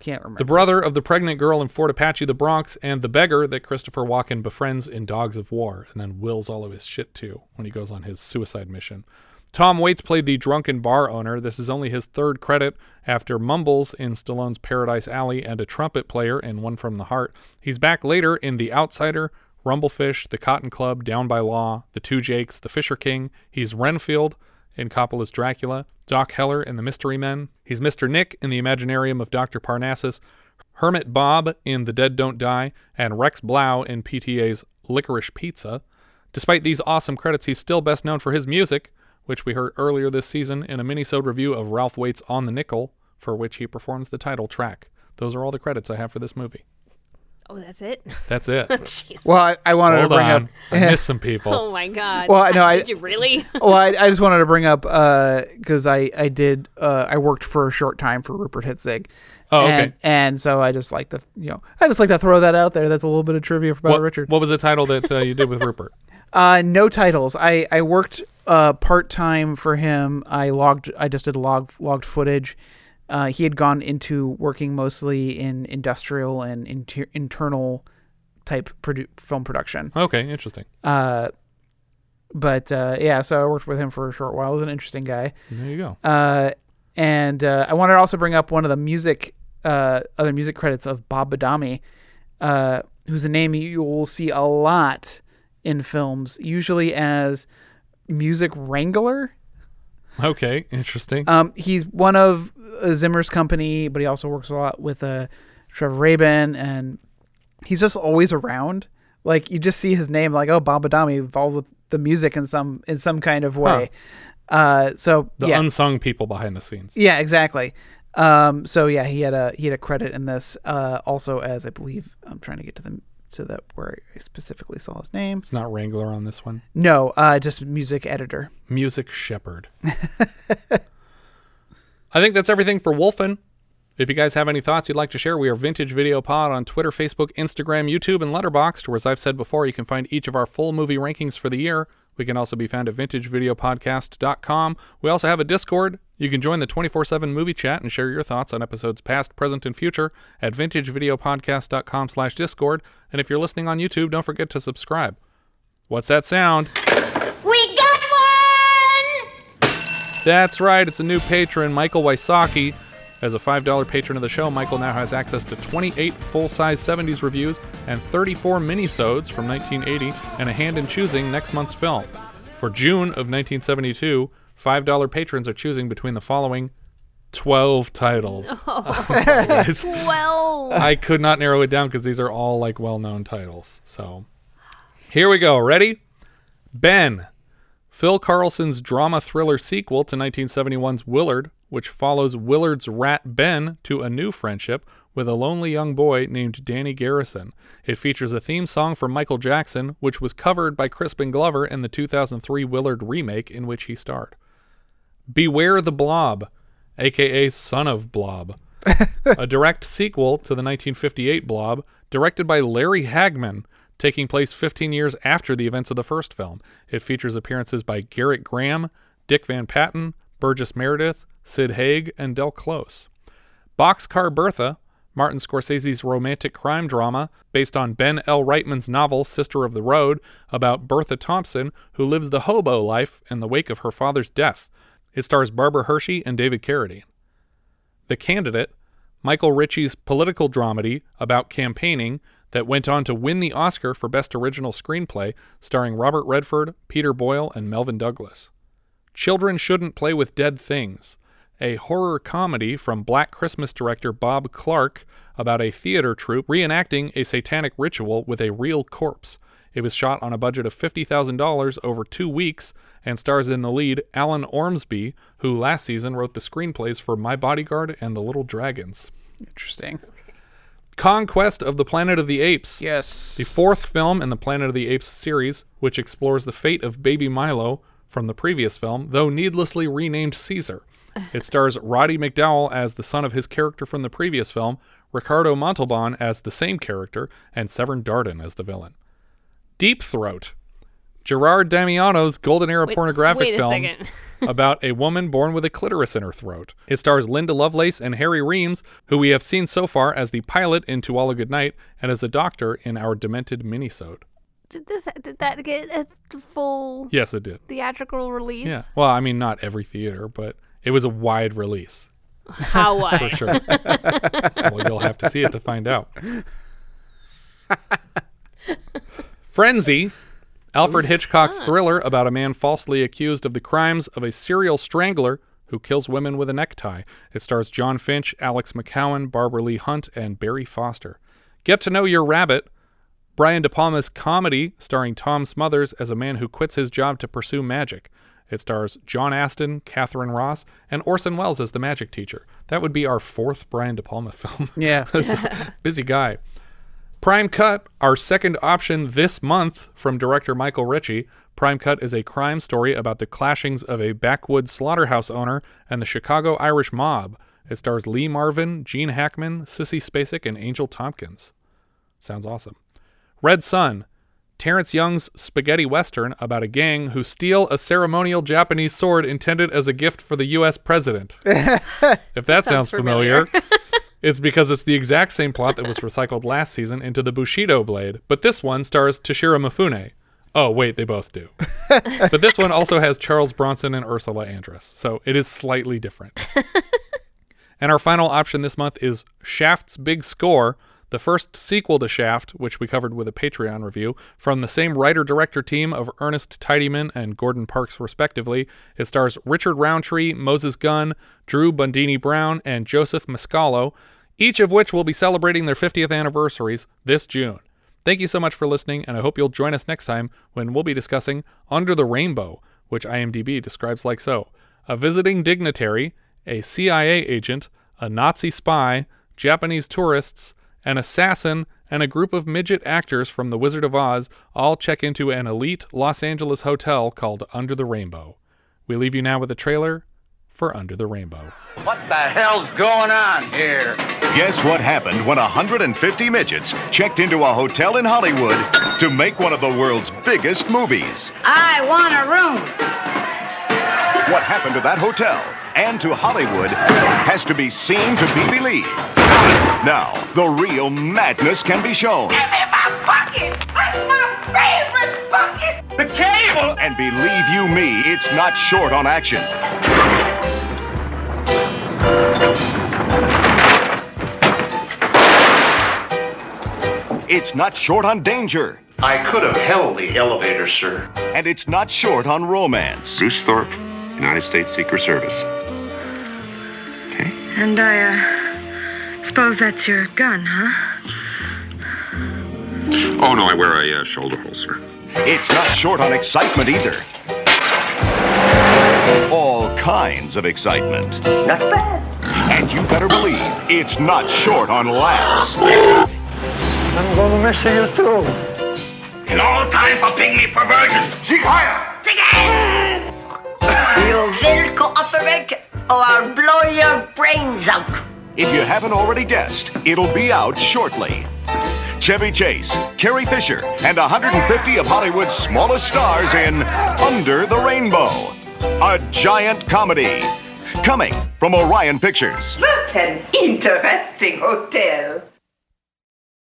can't remember. The brother of the pregnant girl in Fort Apache, the Bronx, and the beggar that Christopher Walken befriends in Dogs of War and then wills all of his shit to when he goes on his suicide mission. Tom Waits played the drunken bar owner. This is only his third credit after Mumbles in Stallone's Paradise Alley and a trumpet player in One from the Heart. He's back later in The Outsider, Rumblefish, The Cotton Club, Down by Law, The Two Jakes, The Fisher King. He's Renfield in Coppola's Dracula, Doc Heller in The Mystery Men. He's Mr. Nick in The Imaginarium of Dr. Parnassus, Hermit Bob in The Dead Don't Die, and Rex Blau in PTA's Licorice Pizza. Despite these awesome credits, he's still best known for his music, which we heard earlier this season in a minisode review of Ralph Waite's On the Nickel, for which he performs the title track. Those are all the credits I have for this movie. Oh, that's it. That's it. Jesus. Well, I, I wanted Hold to bring on. up. I missed some people. Oh my God. Well, no, I did you really? well, I, I just wanted to bring up because I I did uh, I worked for a short time for Rupert Hitzig. Oh, okay. And, and so I just like to you know I just like to throw that out there. That's a little bit of trivia about What, Richard. what was the title that uh, you did with Rupert? Uh, no titles. I I worked uh part time for him. I logged. I just did log logged footage. Uh, he had gone into working mostly in industrial and inter- internal type produ- film production. Okay, interesting. Uh, but uh, yeah, so I worked with him for a short while. He was an interesting guy. There you go. Uh, and uh, I wanted to also bring up one of the music, uh, other music credits of Bob Badami, uh, who's a name you will see a lot in films, usually as music wrangler. Okay, interesting. Um, he's one of uh, Zimmer's company, but he also works a lot with uh, Trevor Rabin, and he's just always around. Like you just see his name, like oh, Bob Badami involved with the music in some in some kind of way. Uh, so The yeah, unsung people behind the scenes. yeah, exactly. Um, so yeah, he had a he had a credit in this. Uh, also as I believe I'm trying to get to the to that where I specifically saw his name. It's not Wrangler on this one. No, uh, just music editor. Music Shepherd. I think that's everything for Wolfen. If you guys have any thoughts you'd like to share, we are Vintage Video Pod on Twitter, Facebook, Instagram, YouTube, and Letterboxd, where as I've said before, you can find each of our full movie rankings for the year. We can also be found at vintagevideopodcast.com. We also have a Discord. You can join the 24-7 movie chat and share your thoughts on episodes past, present, and future at vintagevideopodcast.com slash discord. And if you're listening on YouTube, don't forget to subscribe. What's that sound? We got one! That's right, it's a new patron, Michael Wysocki. As a $5 patron of the show, Michael now has access to 28 full-size 70s reviews and 34 minisodes from 1980 and a hand in choosing next month's film. For June of 1972, $5 patrons are choosing between the following 12 titles. Oh. Guys, 12. I could not narrow it down because these are all like well-known titles. So here we go. Ready? Ben. Phil Karlson's drama thriller sequel to 1971's Willard, which follows Willard's rat Ben to a new friendship with a lonely young boy named Danny Garrison. It features a theme song from Michael Jackson, which was covered by Crispin Glover in the 2003 Willard remake in which he starred. Beware the Blob, aka Son of Blob, a direct sequel to the 1958 Blob, directed by Larry Hagman, taking place 15 years after the events of the first film. It features appearances by Gerrit Graham, Dick Van Patten, Burgess Meredith, Sid Haig, and Del Close. Boxcar Bertha, Martin Scorsese's romantic crime drama based on Ben L. Reitman's novel Sister of the Road about Bertha Thompson, who lives the hobo life in the wake of her father's death. It stars Barbara Hershey and David Carradine. The Candidate, Michael Ritchie's political dramedy about campaigning that went on to win the Oscar for Best Original Screenplay, starring Robert Redford, Peter Boyle, and Melvyn Douglas. Children Shouldn't Play with Dead Things, a horror comedy from Black Christmas director Bob Clark about a theater troupe reenacting a satanic ritual with a real corpse. It was shot on a budget of $50,000 over two weeks and stars in the lead Alan Ormsby, who last season wrote the screenplays for My Bodyguard and The Little Dragons. Interesting. Conquest of the Planet of the Apes. Yes. The fourth film in the Planet of the Apes series, which explores the fate of baby Milo from the previous film, though needlessly renamed Caesar. It stars Roddy McDowall as the son of his character from the previous film, Ricardo Montalban as the same character, and Severn Darden as the villain. Deep Throat. Gerard Damiano's golden era Wait- pornographic wait film about a woman born with a clitoris in her throat. It stars Linda Lovelace and Harry Reams, who we have seen so far as the pilot in To All a Good Night and as a doctor in our Demented minisode. Did this? Did that get a full Yes, it did. theatrical release? Yeah. Well, I mean, not every theater, but it was a wide release. How wide? For sure. well, you'll have to see it to find out. Frenzy, Alfred Hitchcock's ah. thriller about a man falsely accused of the crimes of a serial strangler who kills women with a necktie. It stars Jon Finch, Alec McCowen, Barbara Leigh-Hunt, and Barry Foster. Get to Know Your Rabbit, Brian De Palma's comedy starring Tom Smothers as a man who quits his job to pursue magic. It stars John Astin, Katharine Ross, and Orson Welles as the magic teacher. That would be our fourth Brian De Palma film. Yeah. Busy guy. Prime Cut, our second option this month from director Michael Ritchie. Prime Cut is a crime story about the clashings of a backwoods slaughterhouse owner and the Chicago Irish mob. It stars Lee Marvin, Gene Hackman, Sissy Spacek, and Angel Tompkins. Sounds awesome. Red Sun, Terence Young's spaghetti western about a gang who steal a ceremonial Japanese sword intended as a gift for the U.S. president. if that sounds, Sounds familiar. familiar, it's because it's the exact same plot that was recycled last season into the Bushido blade, but this one stars Toshiro Mifune. Oh, wait, they both do. but this one also has Charles Bronson and Ursula Andress, so it is slightly different. And our final option this month is Shaft's Big Score, the first sequel to Shaft, which we covered with a Patreon review, from the same writer director team of Ernest Tidyman and Gordon Parks, respectively. It stars Richard Roundtree, Moses Gunn, Drew Bundini Brown, and Joseph Mascolo, each of which will be celebrating their 50th anniversaries this June. Thank you so much for listening, and I hope you'll join us next time when we'll be discussing Under the Rainbow, which IMDb describes like so a visiting dignitary, a CIA agent, a Nazi spy, Japanese tourists, an assassin, and a group of midget actors from The Wizard of Oz all check into an elite Los Angeles hotel called Under the Rainbow. We leave you now with a trailer for Under the Rainbow. What the hell's going on here? Guess what happened when 150 midgets checked into a hotel in Hollywood to make one of the world's biggest movies? I want a room. What happened to that hotel and to Hollywood has to be seen to be believed. Now, the real madness can be shown. Give me my bucket! That's my favorite bucket! The cable! And believe you me, it's not short on action. It's not short on danger. I could have held the elevator, sir. And it's not short on romance. Bruce Thorpe, United States Secret Service. And I, uh, suppose that's your gun, huh? Oh, no, I wear a uh, shoulder holster. It's not short on excitement either. All kinds of excitement. Not bad. And you better believe it's not short on laughs. I'm gonna miss you too. No time for pygmy perversion. Sieg Heil! You will cooperate or I'll blow your brains out. If you haven't already guessed, it'll be out shortly. Chevy Chase, Carrie Fisher, and 150 of Hollywood's smallest stars in Under the Rainbow, a giant comedy. Coming from Orion Pictures. What an interesting hotel.